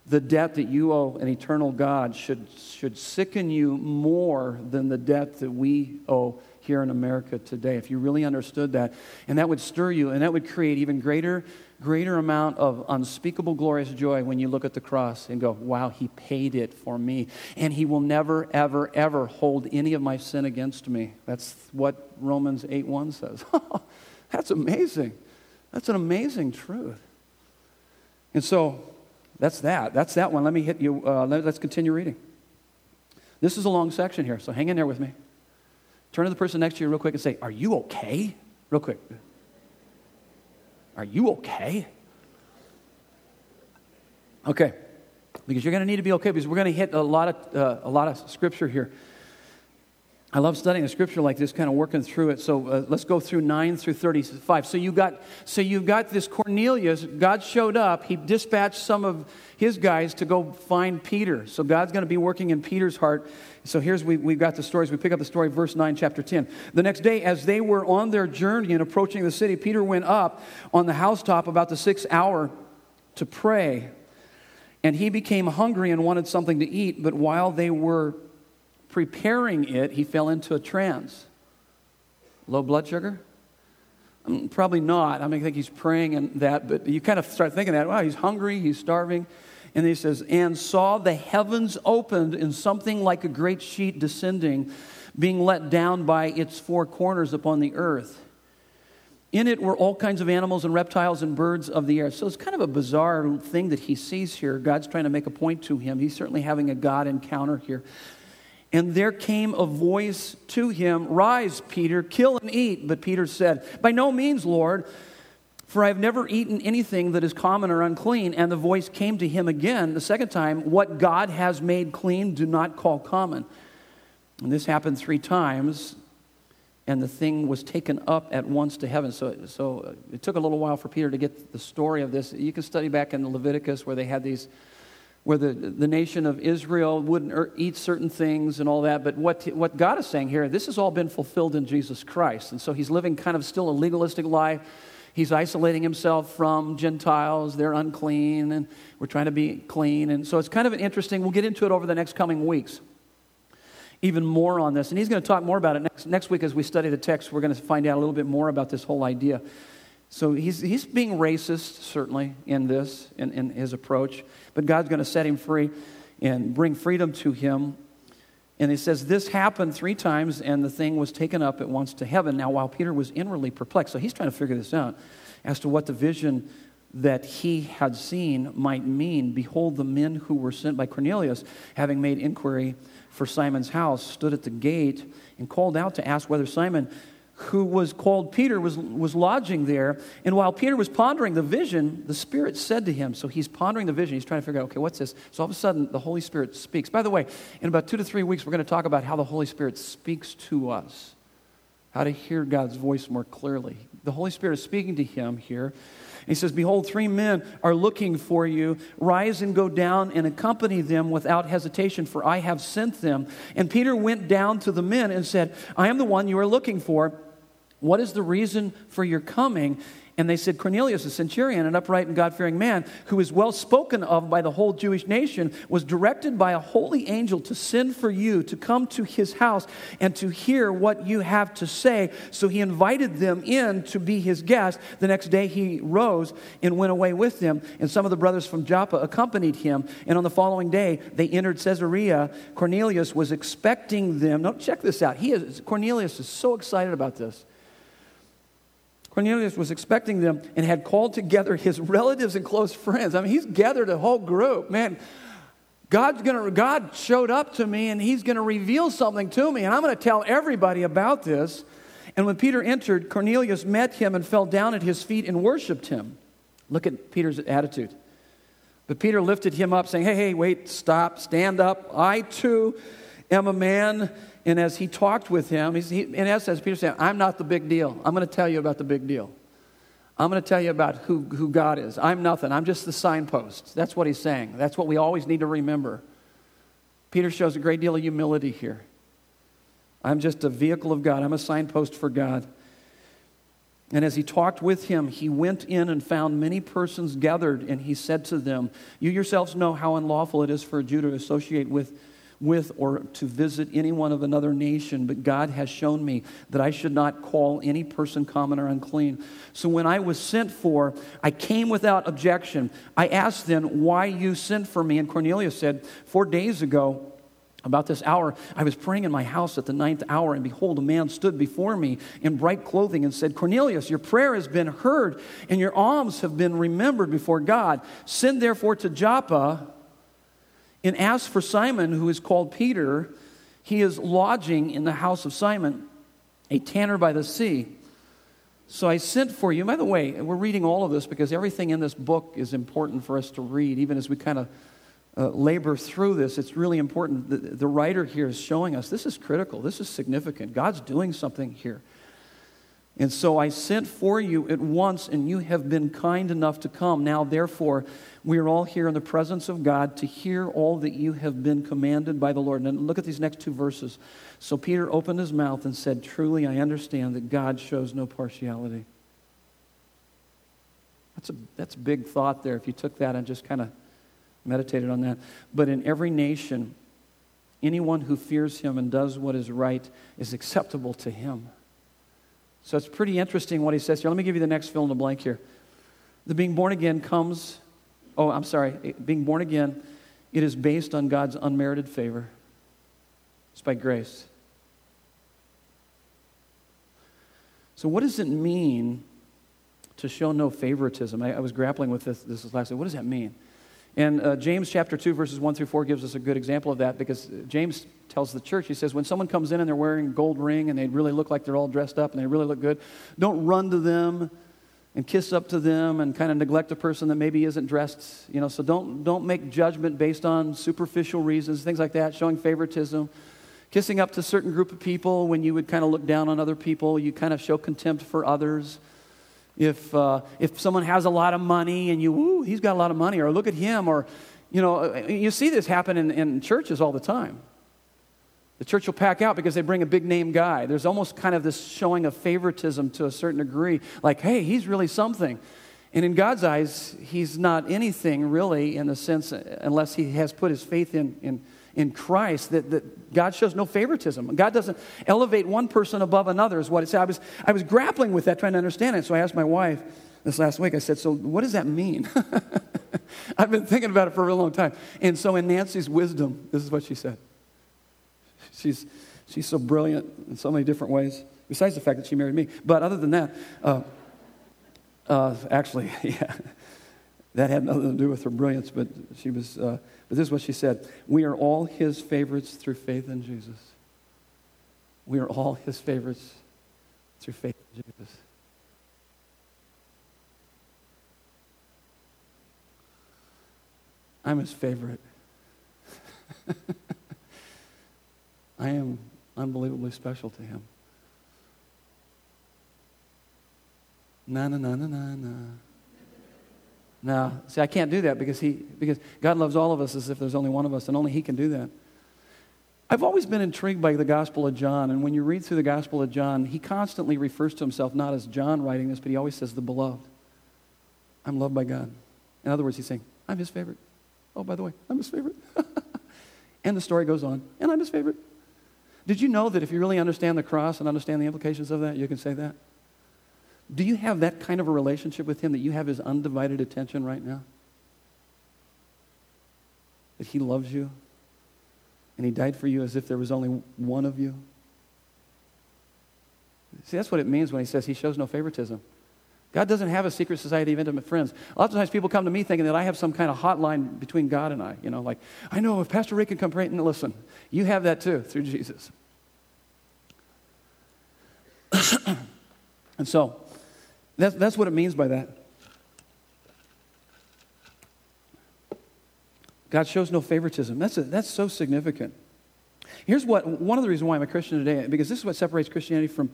Speaker 1: The debt that you owe an eternal God should, should sicken you more than the debt that we owe here in America today. If you really understood that, and that would stir you, and that would create even greater greater amount of unspeakable glorious joy when you look at the cross and go, wow, he paid it for me. And he will never, ever, ever hold any of my sin against me. That's what Romans 8 1 says. That's amazing. That's an amazing truth. And so that's that. That's that one. Let me hit you. Uh, let, let's continue reading. This is a long section here, so hang in there with me. Turn to the person next to you real quick and say, Are you okay? Real quick. Are you okay? Okay, because you're going to need to be okay because we're going to hit a lot of, uh, a lot of scripture here. I love studying a scripture like this, kind of working through it. So uh, let's go through 9 through 35. So you got so you've got this Cornelius, God showed up, he dispatched some of his guys to go find Peter. So God's going to be working in Peter's heart. So here's we, we've got the stories. We pick up the story, verse 9, chapter 10. The next day, as they were on their journey and approaching the city, Peter went up on the housetop about the sixth hour to pray. And he became hungry and wanted something to eat, but while they were preparing it, he fell into a trance. Low blood sugar? Um, probably not. I mean, I think he's praying and that, but you kind of start thinking that, wow, he's hungry, he's starving. And he says, and saw the heavens opened and something like a great sheet descending, being let down by its four corners upon the earth. In it were all kinds of animals and reptiles and birds of the air. So it's kind of a bizarre thing that he sees here. God's trying to make a point to him. He's certainly having a God encounter here. And there came a voice to him Rise, Peter, kill and eat. But Peter said, By no means, Lord, for I have never eaten anything that is common or unclean. And the voice came to him again the second time What God has made clean, do not call common. And this happened three times, and the thing was taken up at once to heaven. So, so uh, it took a little while for Peter to get the story of this. You can study back in Leviticus where they had these where the, the nation of Israel wouldn't er, eat certain things and all that. But what, what God is saying here, this has all been fulfilled in Jesus Christ. And so he's living kind of still a legalistic life. He's isolating himself from Gentiles. They're unclean, and we're trying to be clean. And so it's kind of an interesting, we'll get into it over the next coming weeks. Even more on this. And he's going to talk more about it next, next week as we study the text. We're going to find out a little bit more about this whole idea. So he's, he's being racist, certainly, in this, in, in his approach. But God's going to set him free and bring freedom to him. And he says, This happened three times, and the thing was taken up at once to heaven. Now, while Peter was inwardly perplexed, so he's trying to figure this out as to what the vision that he had seen might mean. Behold, the men who were sent by Cornelius, having made inquiry for Simon's house, stood at the gate and called out to ask whether Simon who was called Peter was, was lodging there. And while Peter was pondering the vision, the Spirit said to him, So he's pondering the vision. He's trying to figure out, okay, what's this? So all of a sudden, the Holy Spirit speaks. By the way, in about two to three weeks, we're going to talk about how the Holy Spirit speaks to us, how to hear God's voice more clearly. The Holy Spirit is speaking to him here. He says, Behold, three men are looking for you. Rise and go down and accompany them without hesitation, for I have sent them. And Peter went down to the men and said, I am the one you are looking for. What is the reason for your coming? And they said, Cornelius, a centurion, an upright and God fearing man, who is well spoken of by the whole Jewish nation, was directed by a holy angel to send for you to come to his house and to hear what you have to say. So he invited them in to be his guest. The next day he rose and went away with them. And some of the brothers from Joppa accompanied him. And on the following day they entered Caesarea. Cornelius was expecting them. Now, check this out. He is, Cornelius is so excited about this. Cornelius was expecting them and had called together his relatives and close friends. I mean, he's gathered a whole group. Man, God's gonna, God showed up to me and he's going to reveal something to me, and I'm going to tell everybody about this. And when Peter entered, Cornelius met him and fell down at his feet and worshiped him. Look at Peter's attitude. But Peter lifted him up, saying, Hey, hey, wait, stop, stand up. I too am a man and as he talked with him, he, in essence, Peter said, I'm not the big deal. I'm going to tell you about the big deal. I'm going to tell you about who, who God is. I'm nothing. I'm just the signpost. That's what he's saying. That's what we always need to remember. Peter shows a great deal of humility here. I'm just a vehicle of God, I'm a signpost for God. And as he talked with him, he went in and found many persons gathered, and he said to them, You yourselves know how unlawful it is for a Jew to associate with with or to visit anyone of another nation, but God has shown me that I should not call any person common or unclean. So when I was sent for, I came without objection. I asked then why you sent for me, and Cornelius said, Four days ago, about this hour, I was praying in my house at the ninth hour, and behold, a man stood before me in bright clothing and said, Cornelius, your prayer has been heard, and your alms have been remembered before God. Send therefore to Joppa and as for Simon, who is called Peter, he is lodging in the house of Simon, a tanner by the sea. So I sent for you. By the way, we're reading all of this because everything in this book is important for us to read, even as we kind of uh, labor through this, it's really important. The, the writer here is showing us this is critical, this is significant. God's doing something here. And so I sent for you at once, and you have been kind enough to come. Now, therefore, we are all here in the presence of God to hear all that you have been commanded by the Lord. And look at these next two verses. So Peter opened his mouth and said, Truly, I understand that God shows no partiality. That's a, that's a big thought there if you took that and just kind of meditated on that. But in every nation, anyone who fears him and does what is right is acceptable to him. So it's pretty interesting what he says here. Let me give you the next fill in the blank here. The being born again comes, oh, I'm sorry, being born again, it is based on God's unmerited favor. It's by grace. So, what does it mean to show no favoritism? I, I was grappling with this, this last week. What does that mean? And uh, James chapter 2, verses 1 through 4 gives us a good example of that because James tells the church, he says, when someone comes in and they're wearing a gold ring and they really look like they're all dressed up and they really look good, don't run to them and kiss up to them and kind of neglect a person that maybe isn't dressed, you know. So don't, don't make judgment based on superficial reasons, things like that, showing favoritism. Kissing up to a certain group of people when you would kind of look down on other people, you kind of show contempt for others. If, uh, if someone has a lot of money and you, he's got a lot of money, or look at him, or, you know, uh, you see this happen in, in churches all the time. The church will pack out because they bring a big name guy. There's almost kind of this showing of favoritism to a certain degree, like, hey, he's really something. And in God's eyes, he's not anything really in the sense, unless he has put his faith in, in in Christ that, that God shows no favoritism. God doesn't elevate one person above another, is what it said. I was, I was grappling with that, trying to understand it. So I asked my wife this last week, I said, So what does that mean? I've been thinking about it for a real long time. And so in Nancy's wisdom, this is what she said. She's, she's so brilliant in so many different ways, besides the fact that she married me. But other than that, uh, uh, actually, yeah, that had nothing to do with her brilliance, but she was. Uh, but this is what she said We are all his favorites through faith in Jesus. We are all his favorites through faith in Jesus. I'm his favorite. I am unbelievably special to him. Na na na na na na. No, see, I can't do that because, he, because God loves all of us as if there's only one of us, and only He can do that. I've always been intrigued by the Gospel of John, and when you read through the Gospel of John, he constantly refers to himself not as John writing this, but he always says, the beloved. I'm loved by God. In other words, he's saying, I'm his favorite. Oh, by the way, I'm his favorite. and the story goes on, and I'm his favorite. Did you know that if you really understand the cross and understand the implications of that, you can say that? Do you have that kind of a relationship with Him that you have His undivided attention right now? That He loves you and He died for you as if there was only one of you? See, that's what it means when He says He shows no favoritism. God doesn't have a secret society of intimate friends. A lot of times people come to me thinking that I have some kind of hotline between God and I. You know, like, I know if Pastor Rick can come pray, and listen, you have that too through Jesus. and so, that's, that's what it means by that. God shows no favoritism. That's, a, that's so significant. Here's what one of the reasons why I'm a Christian today, because this is what separates Christianity from,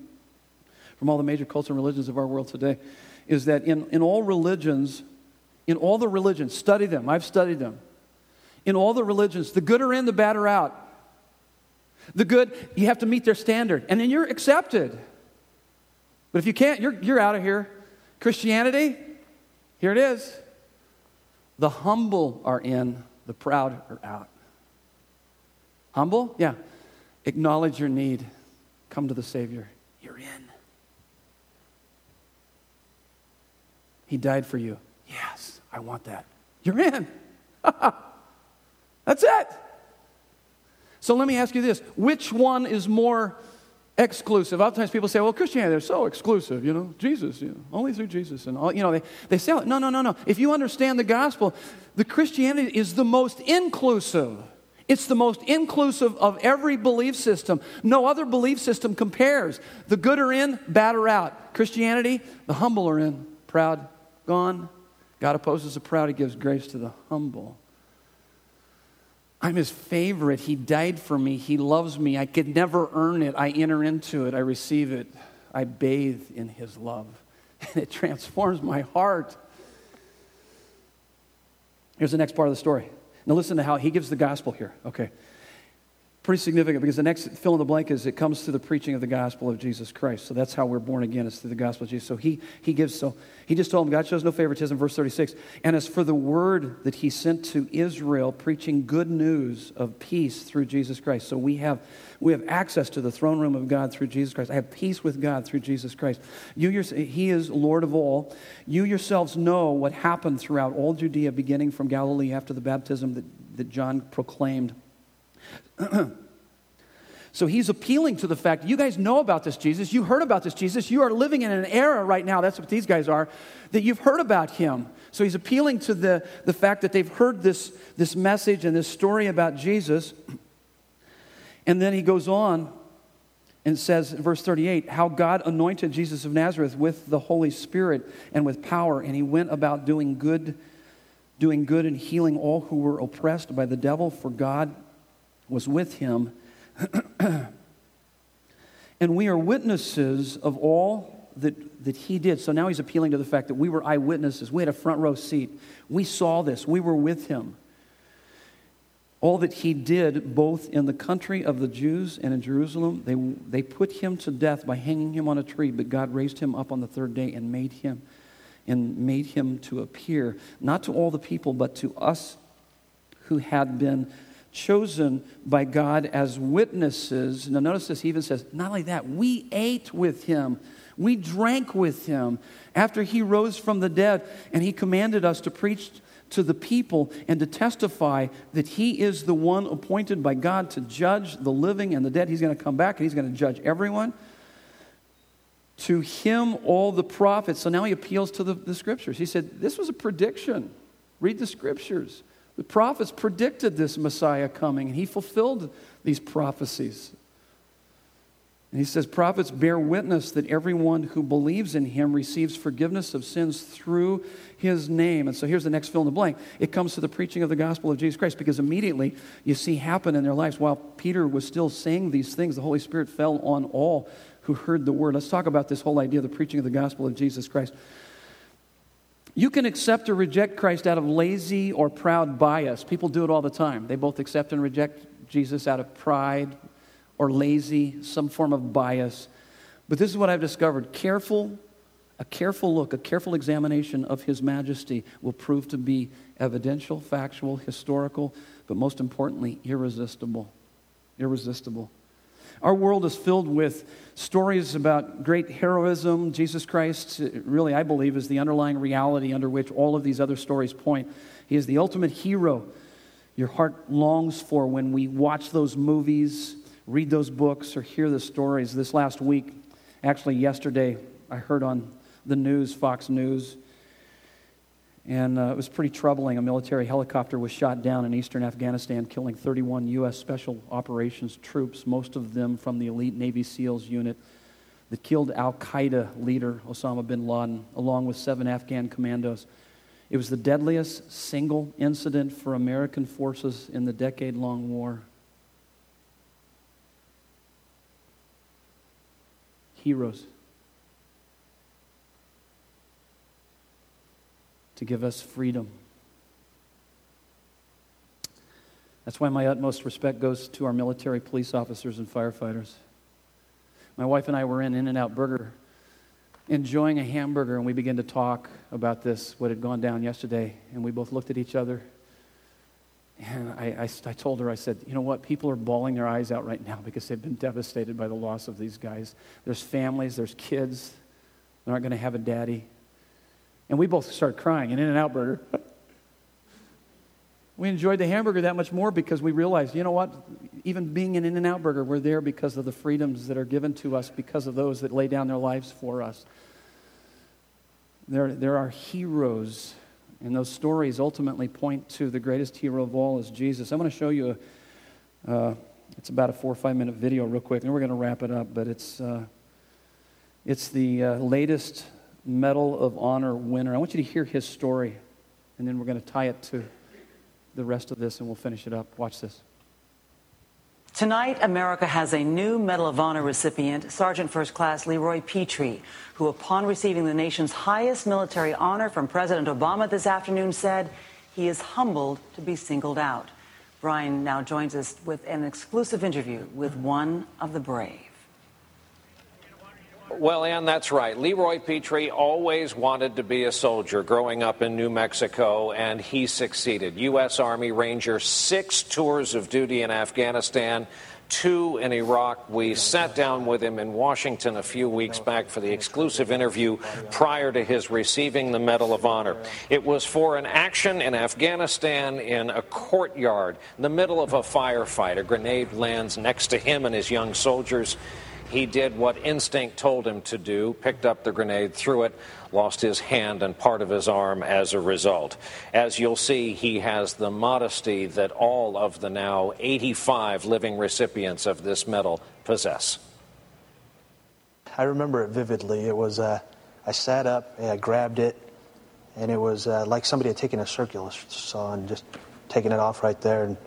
Speaker 1: from all the major cults and religions of our world today, is that in, in all religions, in all the religions, study them. I've studied them. In all the religions, the good are in, the bad are out. The good, you have to meet their standard, and then you're accepted. But if you can't, you're, you're out of here. Christianity, here it is. The humble are in, the proud are out. Humble? Yeah. Acknowledge your need. Come to the Savior. You're in. He died for you. Yes, I want that. You're in. That's it. So let me ask you this which one is more exclusive. Oftentimes people say, well, Christianity, they're so exclusive, you know, Jesus, you know, only through Jesus. And all, you know, they, they it. No, no, no, no. If you understand the gospel, the Christianity is the most inclusive. It's the most inclusive of every belief system. No other belief system compares. The good are in, bad are out. Christianity, the humble are in, proud, gone. God opposes the proud, He gives grace to the humble. I'm his favorite. He died for me. He loves me. I could never earn it. I enter into it. I receive it. I bathe in his love. And it transforms my heart. Here's the next part of the story. Now, listen to how he gives the gospel here. Okay pretty significant because the next fill in the blank is it comes through the preaching of the gospel of Jesus Christ. So that's how we're born again, is through the gospel of Jesus. So he, he gives, so he just told him, God shows no favoritism, verse 36. And as for the word that he sent to Israel, preaching good news of peace through Jesus Christ. So we have, we have access to the throne room of God through Jesus Christ. I have peace with God through Jesus Christ. You, he is Lord of all. You yourselves know what happened throughout all Judea, beginning from Galilee after the baptism that, that John proclaimed so he's appealing to the fact you guys know about this Jesus. You heard about this Jesus. You are living in an era right now, that's what these guys are, that you've heard about him. So he's appealing to the, the fact that they've heard this, this message and this story about Jesus. And then he goes on and says in verse 38 how God anointed Jesus of Nazareth with the Holy Spirit and with power, and he went about doing good, doing good and healing all who were oppressed by the devil, for God was with him. and we are witnesses of all that, that he did. So now he's appealing to the fact that we were eyewitnesses. We had a front row seat. We saw this. We were with him. All that he did, both in the country of the Jews and in Jerusalem, they, they put him to death by hanging him on a tree, but God raised him up on the third day and made him and made him to appear, not to all the people, but to us who had been chosen by God as witnesses. Now, notice this, he even says, not only that, we ate with him, we drank with him after he rose from the dead, and he commanded us to preach to the people and to testify that he is the one appointed by God to judge the living and the dead. He's going to come back and he's going to judge everyone. To him, all the prophets. So now he appeals to the, the scriptures. He said, This was a prediction. Read the scriptures. The prophets predicted this Messiah coming, and he fulfilled these prophecies. And he says, Prophets bear witness that everyone who believes in him receives forgiveness of sins through his name. And so here's the next fill in the blank. It comes to the preaching of the gospel of Jesus Christ because immediately you see happen in their lives while Peter was still saying these things, the Holy Spirit fell on all who heard the word. Let's talk about this whole idea of the preaching of the gospel of Jesus Christ. You can accept or reject Christ out of lazy or proud bias. People do it all the time. They both accept and reject Jesus out of pride or lazy, some form of bias. But this is what I've discovered. Careful, a careful look, a careful examination of His majesty will prove to be evidential, factual, historical, but most importantly, irresistible. Irresistible. Our world is filled with stories about great heroism. Jesus Christ, really, I believe, is the underlying reality under which all of these other stories point. He is the ultimate hero your heart longs for when we watch those movies, read those books, or hear the stories. This last week, actually, yesterday, I heard on the news, Fox News, and uh, it was pretty troubling. A military helicopter was shot down in eastern Afghanistan, killing 31 U.S. Special Operations troops, most of them from the elite Navy SEALs unit that killed Al Qaeda leader Osama bin Laden, along with seven Afghan commandos. It was the deadliest single incident for American forces in the decade long war. Heroes. To give us freedom. That's why my utmost respect goes to our military police officers and firefighters. My wife and I were in In N Out Burger enjoying a hamburger, and we began to talk about this, what had gone down yesterday, and we both looked at each other. And I, I, I, told her, I said, you know what? People are bawling their eyes out right now because they've been devastated by the loss of these guys. There's families, there's kids that aren't going to have a daddy. And we both started crying in In-N-Out Burger. we enjoyed the hamburger that much more because we realized, you know what? Even being an In-N-Out Burger, we're there because of the freedoms that are given to us because of those that lay down their lives for us. There, there are heroes, and those stories ultimately point to the greatest hero of all is Jesus. I'm going to show you a, uh, it's about a four or five minute video real quick, and we're going to wrap it up, but it's, uh, it's the uh, latest Medal of Honor winner. I want you to hear his story, and then we're going to tie it to the rest of this and we'll finish it up. Watch this.
Speaker 2: Tonight, America has a new Medal of Honor recipient, Sergeant First Class Leroy Petry, who, upon receiving the nation's highest military honor from President Obama this afternoon, said he is humbled to be singled out. Brian now joins us with an exclusive interview with one of the brave.
Speaker 3: Well, Ann, that's right. Leroy Petry always wanted to be a soldier growing up in New Mexico, and he succeeded. U.S. Army Ranger, six tours of duty in Afghanistan, two in Iraq. We sat down with him in Washington a few weeks back for the exclusive interview prior to his receiving the Medal of Honor. It was for an action in Afghanistan in a courtyard in the middle of a firefight. A grenade lands next to him and his young soldiers. He did what instinct told him to do, picked up the grenade, threw it, lost his hand and part of his arm as a result. As you'll see, he has the modesty that all of the now 85 living recipients of this medal possess.
Speaker 4: I remember it vividly. It was, uh, I sat up, I grabbed it, and it was uh, like somebody had taken a circular saw and just taken it off right there. And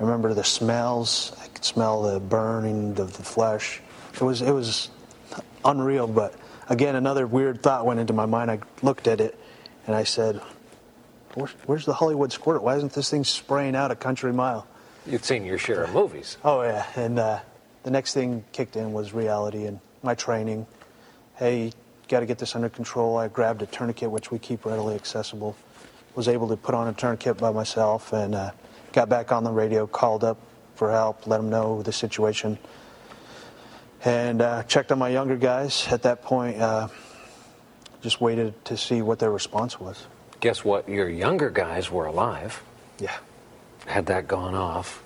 Speaker 4: I remember the smells. I could smell the burning of the flesh. It was it was unreal. But again, another weird thought went into my mind. I looked at it and I said, Where's, where's the Hollywood squirt? Why isn't this thing spraying out a country mile?
Speaker 3: You'd seen your share of movies.
Speaker 4: Oh yeah, and uh, the next thing kicked in was reality and my training. Hey, got to get this under control. I grabbed a tourniquet, which we keep readily accessible. Was able to put on a tourniquet by myself and uh, got back on the radio, called up for help, let them know the situation and uh, checked on my younger guys. At that point, uh, just waited to see what their response was.
Speaker 3: Guess what? Your younger guys were alive.
Speaker 4: Yeah.
Speaker 3: Had that gone off,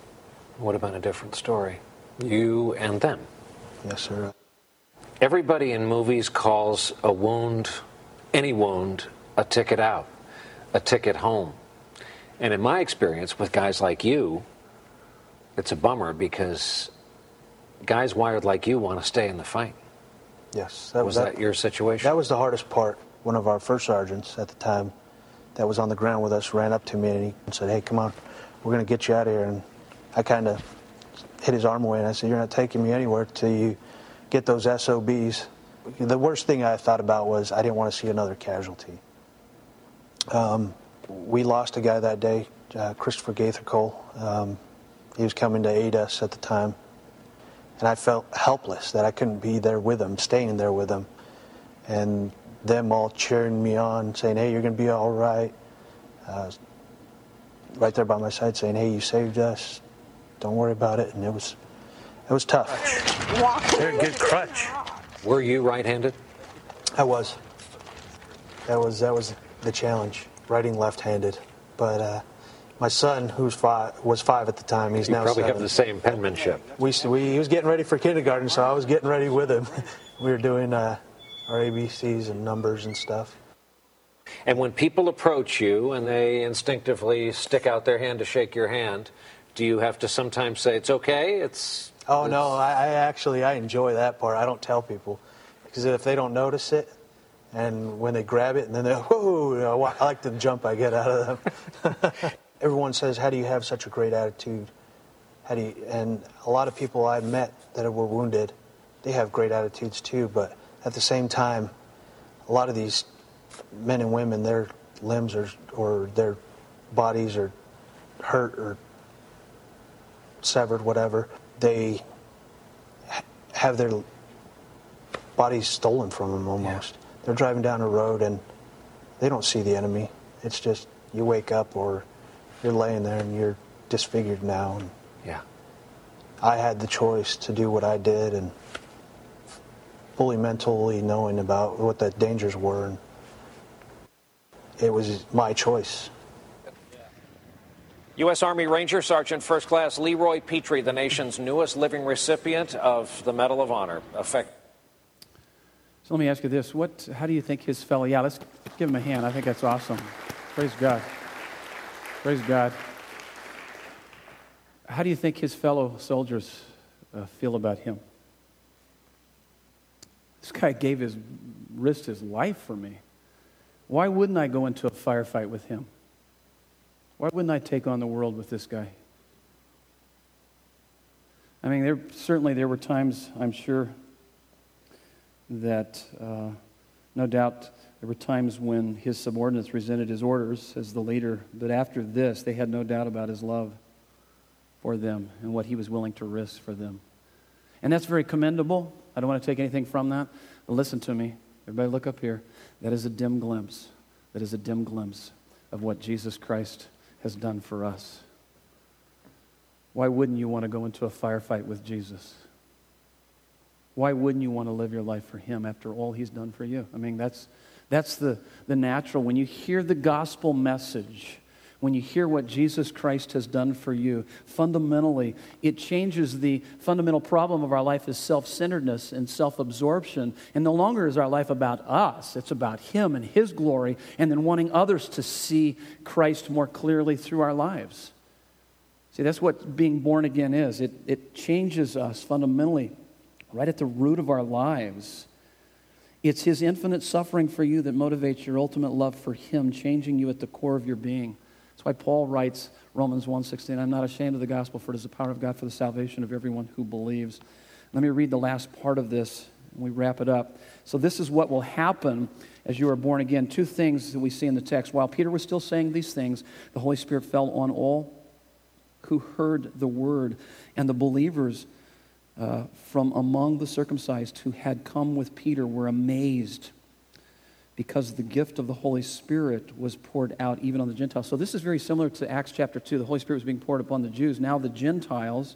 Speaker 3: would have been a different story. You and them.
Speaker 4: Yes, sir.
Speaker 3: Everybody in movies calls a wound, any wound, a ticket out, a ticket home. And in my experience with guys like you, it's a bummer because guys wired like you want to stay in the fight.
Speaker 4: Yes.
Speaker 3: That was, was that, that your situation?
Speaker 4: That was the hardest part. One of our first sergeants at the time that was on the ground with us ran up to me and he said, Hey, come on, we're going to get you out of here. And I kind of hit his arm away and I said, You're not taking me anywhere till you get those SOBs. The worst thing I thought about was I didn't want to see another casualty. Um, we lost a guy that day, uh, Christopher Gathercole. Um, he was coming to aid us at the time and I felt helpless that I couldn't be there with them, staying there with them, and them all cheering me on, saying, "Hey, you're going to be all right." Uh, right there by my side, saying, "Hey, you saved us. Don't worry about it." And it was, it was tough.
Speaker 5: Very good crutch.
Speaker 3: Were you right-handed?
Speaker 4: I was. That was that was the challenge, writing left-handed, but. Uh, my son, who's five, was five at the time, he's
Speaker 3: you
Speaker 4: now
Speaker 3: probably
Speaker 4: seven.
Speaker 3: have the same penmanship.
Speaker 4: We, we, he was getting ready for kindergarten, so I was getting ready with him. we were doing uh, our ABCs and numbers and stuff.
Speaker 3: And when people approach you and they instinctively stick out their hand to shake your hand, do you have to sometimes say it's okay? It's
Speaker 4: oh
Speaker 3: it's...
Speaker 4: no, I, I actually I enjoy that part. I don't tell people because if they don't notice it, and when they grab it and then they whoa, I like the jump I get out of them. everyone says, "How do you have such a great attitude?" How do you? And a lot of people I've met that were wounded, they have great attitudes too. But at the same time, a lot of these men and women, their limbs are, or their bodies are hurt or severed, whatever. They have their bodies stolen from them almost. Yeah. They're driving down a road and they don't see the enemy. It's just you wake up or you're laying there and you're disfigured now. And
Speaker 3: yeah.
Speaker 4: I had the choice to do what I did and fully mentally knowing about what the dangers were. And it was my choice.
Speaker 3: U.S. Army Ranger Sergeant First Class Leroy Petry, the nation's newest living recipient of the Medal of Honor. Effect.
Speaker 1: So let me ask you this: What? How do you think his fellow? Yeah, let's give him a hand. I think that's awesome. Praise God. Praise God. How do you think his fellow soldiers uh, feel about him? This guy gave his risked his life for me. Why wouldn't I go into a firefight with him? Why wouldn't I take on the world with this guy? I mean, there, certainly there were times, I'm sure, that uh, no doubt there were times when his subordinates resented his orders as the leader, but after this, they had no doubt about his love for them and what he was willing to risk for them. And that's very commendable. I don't want to take anything from that, but listen to me. Everybody, look up here. That is a dim glimpse. That is a dim glimpse of what Jesus Christ has done for us. Why wouldn't you want to go into a firefight with Jesus? Why wouldn't you want to live your life for Him after all He's done for you? I mean, that's, that's the, the natural. When you hear the gospel message, when you hear what Jesus Christ has done for you, fundamentally, it changes the fundamental problem of our life is self centeredness and self absorption. And no longer is our life about us, it's about Him and His glory, and then wanting others to see Christ more clearly through our lives. See, that's what being born again is it, it changes us fundamentally, right at the root of our lives. It's His infinite suffering for you that motivates your ultimate love for Him, changing you at the core of your being. That's why Paul writes Romans 1:16, I'm not ashamed of the gospel, for it is the power of God for the salvation of everyone who believes. Let me read the last part of this, and we wrap it up. So, this is what will happen as you are born again. Two things that we see in the text. While Peter was still saying these things, the Holy Spirit fell on all who heard the word, and the believers uh, from among the circumcised who had come with Peter were amazed because the gift of the Holy Spirit was poured out even on the Gentiles. So this is very similar to Acts chapter 2. The Holy Spirit was being poured upon the Jews, now the Gentiles.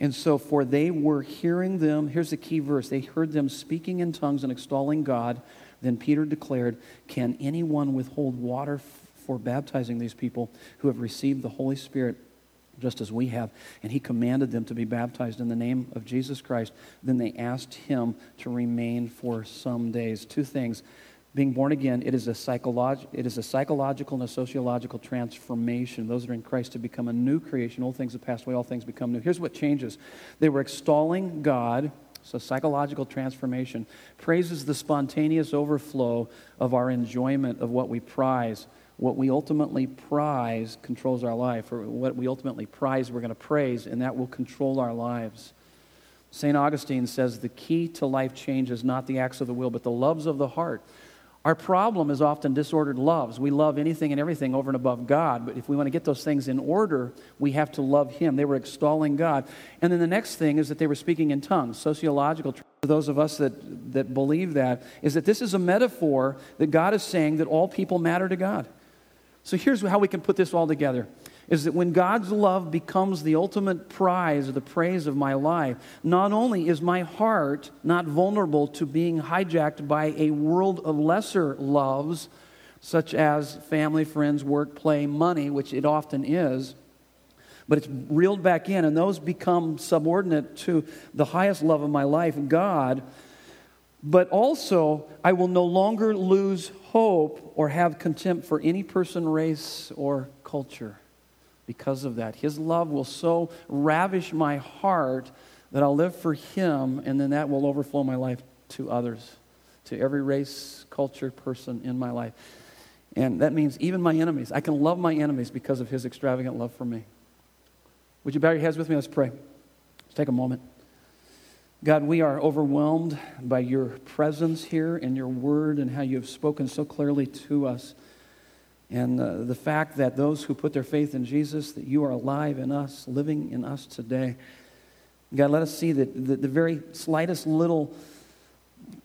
Speaker 1: And so, for they were hearing them, here's the key verse they heard them speaking in tongues and extolling God. Then Peter declared, Can anyone withhold water for baptizing these people who have received the Holy Spirit just as we have. And he commanded them to be baptized in the name of Jesus Christ. Then they asked him to remain for some days. Two things. Being born again, it is, a psycholog- it is a psychological and a sociological transformation. Those that are in Christ to become a new creation. Old things have passed away, all things become new. Here's what changes they were extolling God, so psychological transformation. Praises the spontaneous overflow of our enjoyment of what we prize what we ultimately prize controls our life, or what we ultimately prize, we're going to praise, and that will control our lives. St. Augustine says the key to life change is not the acts of the will, but the loves of the heart. Our problem is often disordered loves. We love anything and everything over and above God, but if we want to get those things in order, we have to love Him. They were extolling God. And then the next thing is that they were speaking in tongues. Sociological, for those of us that, that believe that, is that this is a metaphor that God is saying that all people matter to God. So here's how we can put this all together is that when God's love becomes the ultimate prize or the praise of my life, not only is my heart not vulnerable to being hijacked by a world of lesser loves, such as family, friends, work, play, money, which it often is, but it's reeled back in, and those become subordinate to the highest love of my life, God. But also, I will no longer lose hope or have contempt for any person, race, or culture because of that. His love will so ravish my heart that I'll live for Him, and then that will overflow my life to others, to every race, culture, person in my life. And that means even my enemies. I can love my enemies because of His extravagant love for me. Would you bow your heads with me? Let's pray. Let's take a moment. God, we are overwhelmed by your presence here and your word and how you have spoken so clearly to us. And uh, the fact that those who put their faith in Jesus, that you are alive in us, living in us today. God, let us see that the, the very slightest little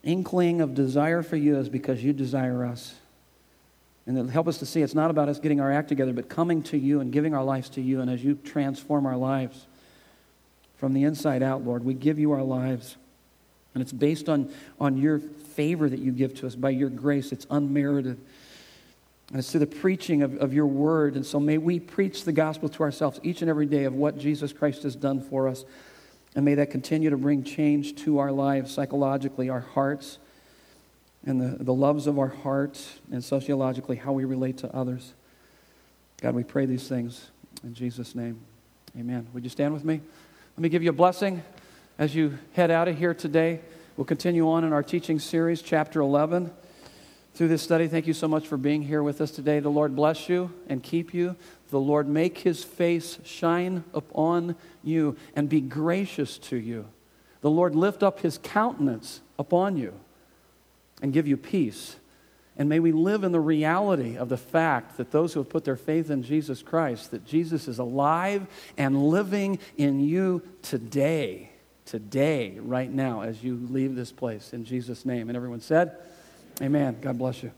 Speaker 1: inkling of desire for you is because you desire us. And help us to see it's not about us getting our act together, but coming to you and giving our lives to you. And as you transform our lives, from the inside out, Lord. We give you our lives. And it's based on, on your favor that you give to us by your grace. It's unmerited. And it's through the preaching of, of your word. And so may we preach the gospel to ourselves each and every day of what Jesus Christ has done for us. And may that continue to bring change to our lives psychologically, our hearts, and the, the loves of our hearts, and sociologically, how we relate to others. God, we pray these things in Jesus' name. Amen. Would you stand with me? Let me give you a blessing as you head out of here today. We'll continue on in our teaching series, chapter 11. through this study. Thank you so much for being here with us today. The Lord bless you and keep you. The Lord make his face shine upon you and be gracious to you. The Lord lift up his countenance upon you and give you peace. And may we live in the reality of the fact that those who have put their faith in Jesus Christ, that Jesus is alive and living in you today, today, right now, as you leave this place. In Jesus' name. And everyone said, Amen. God bless you.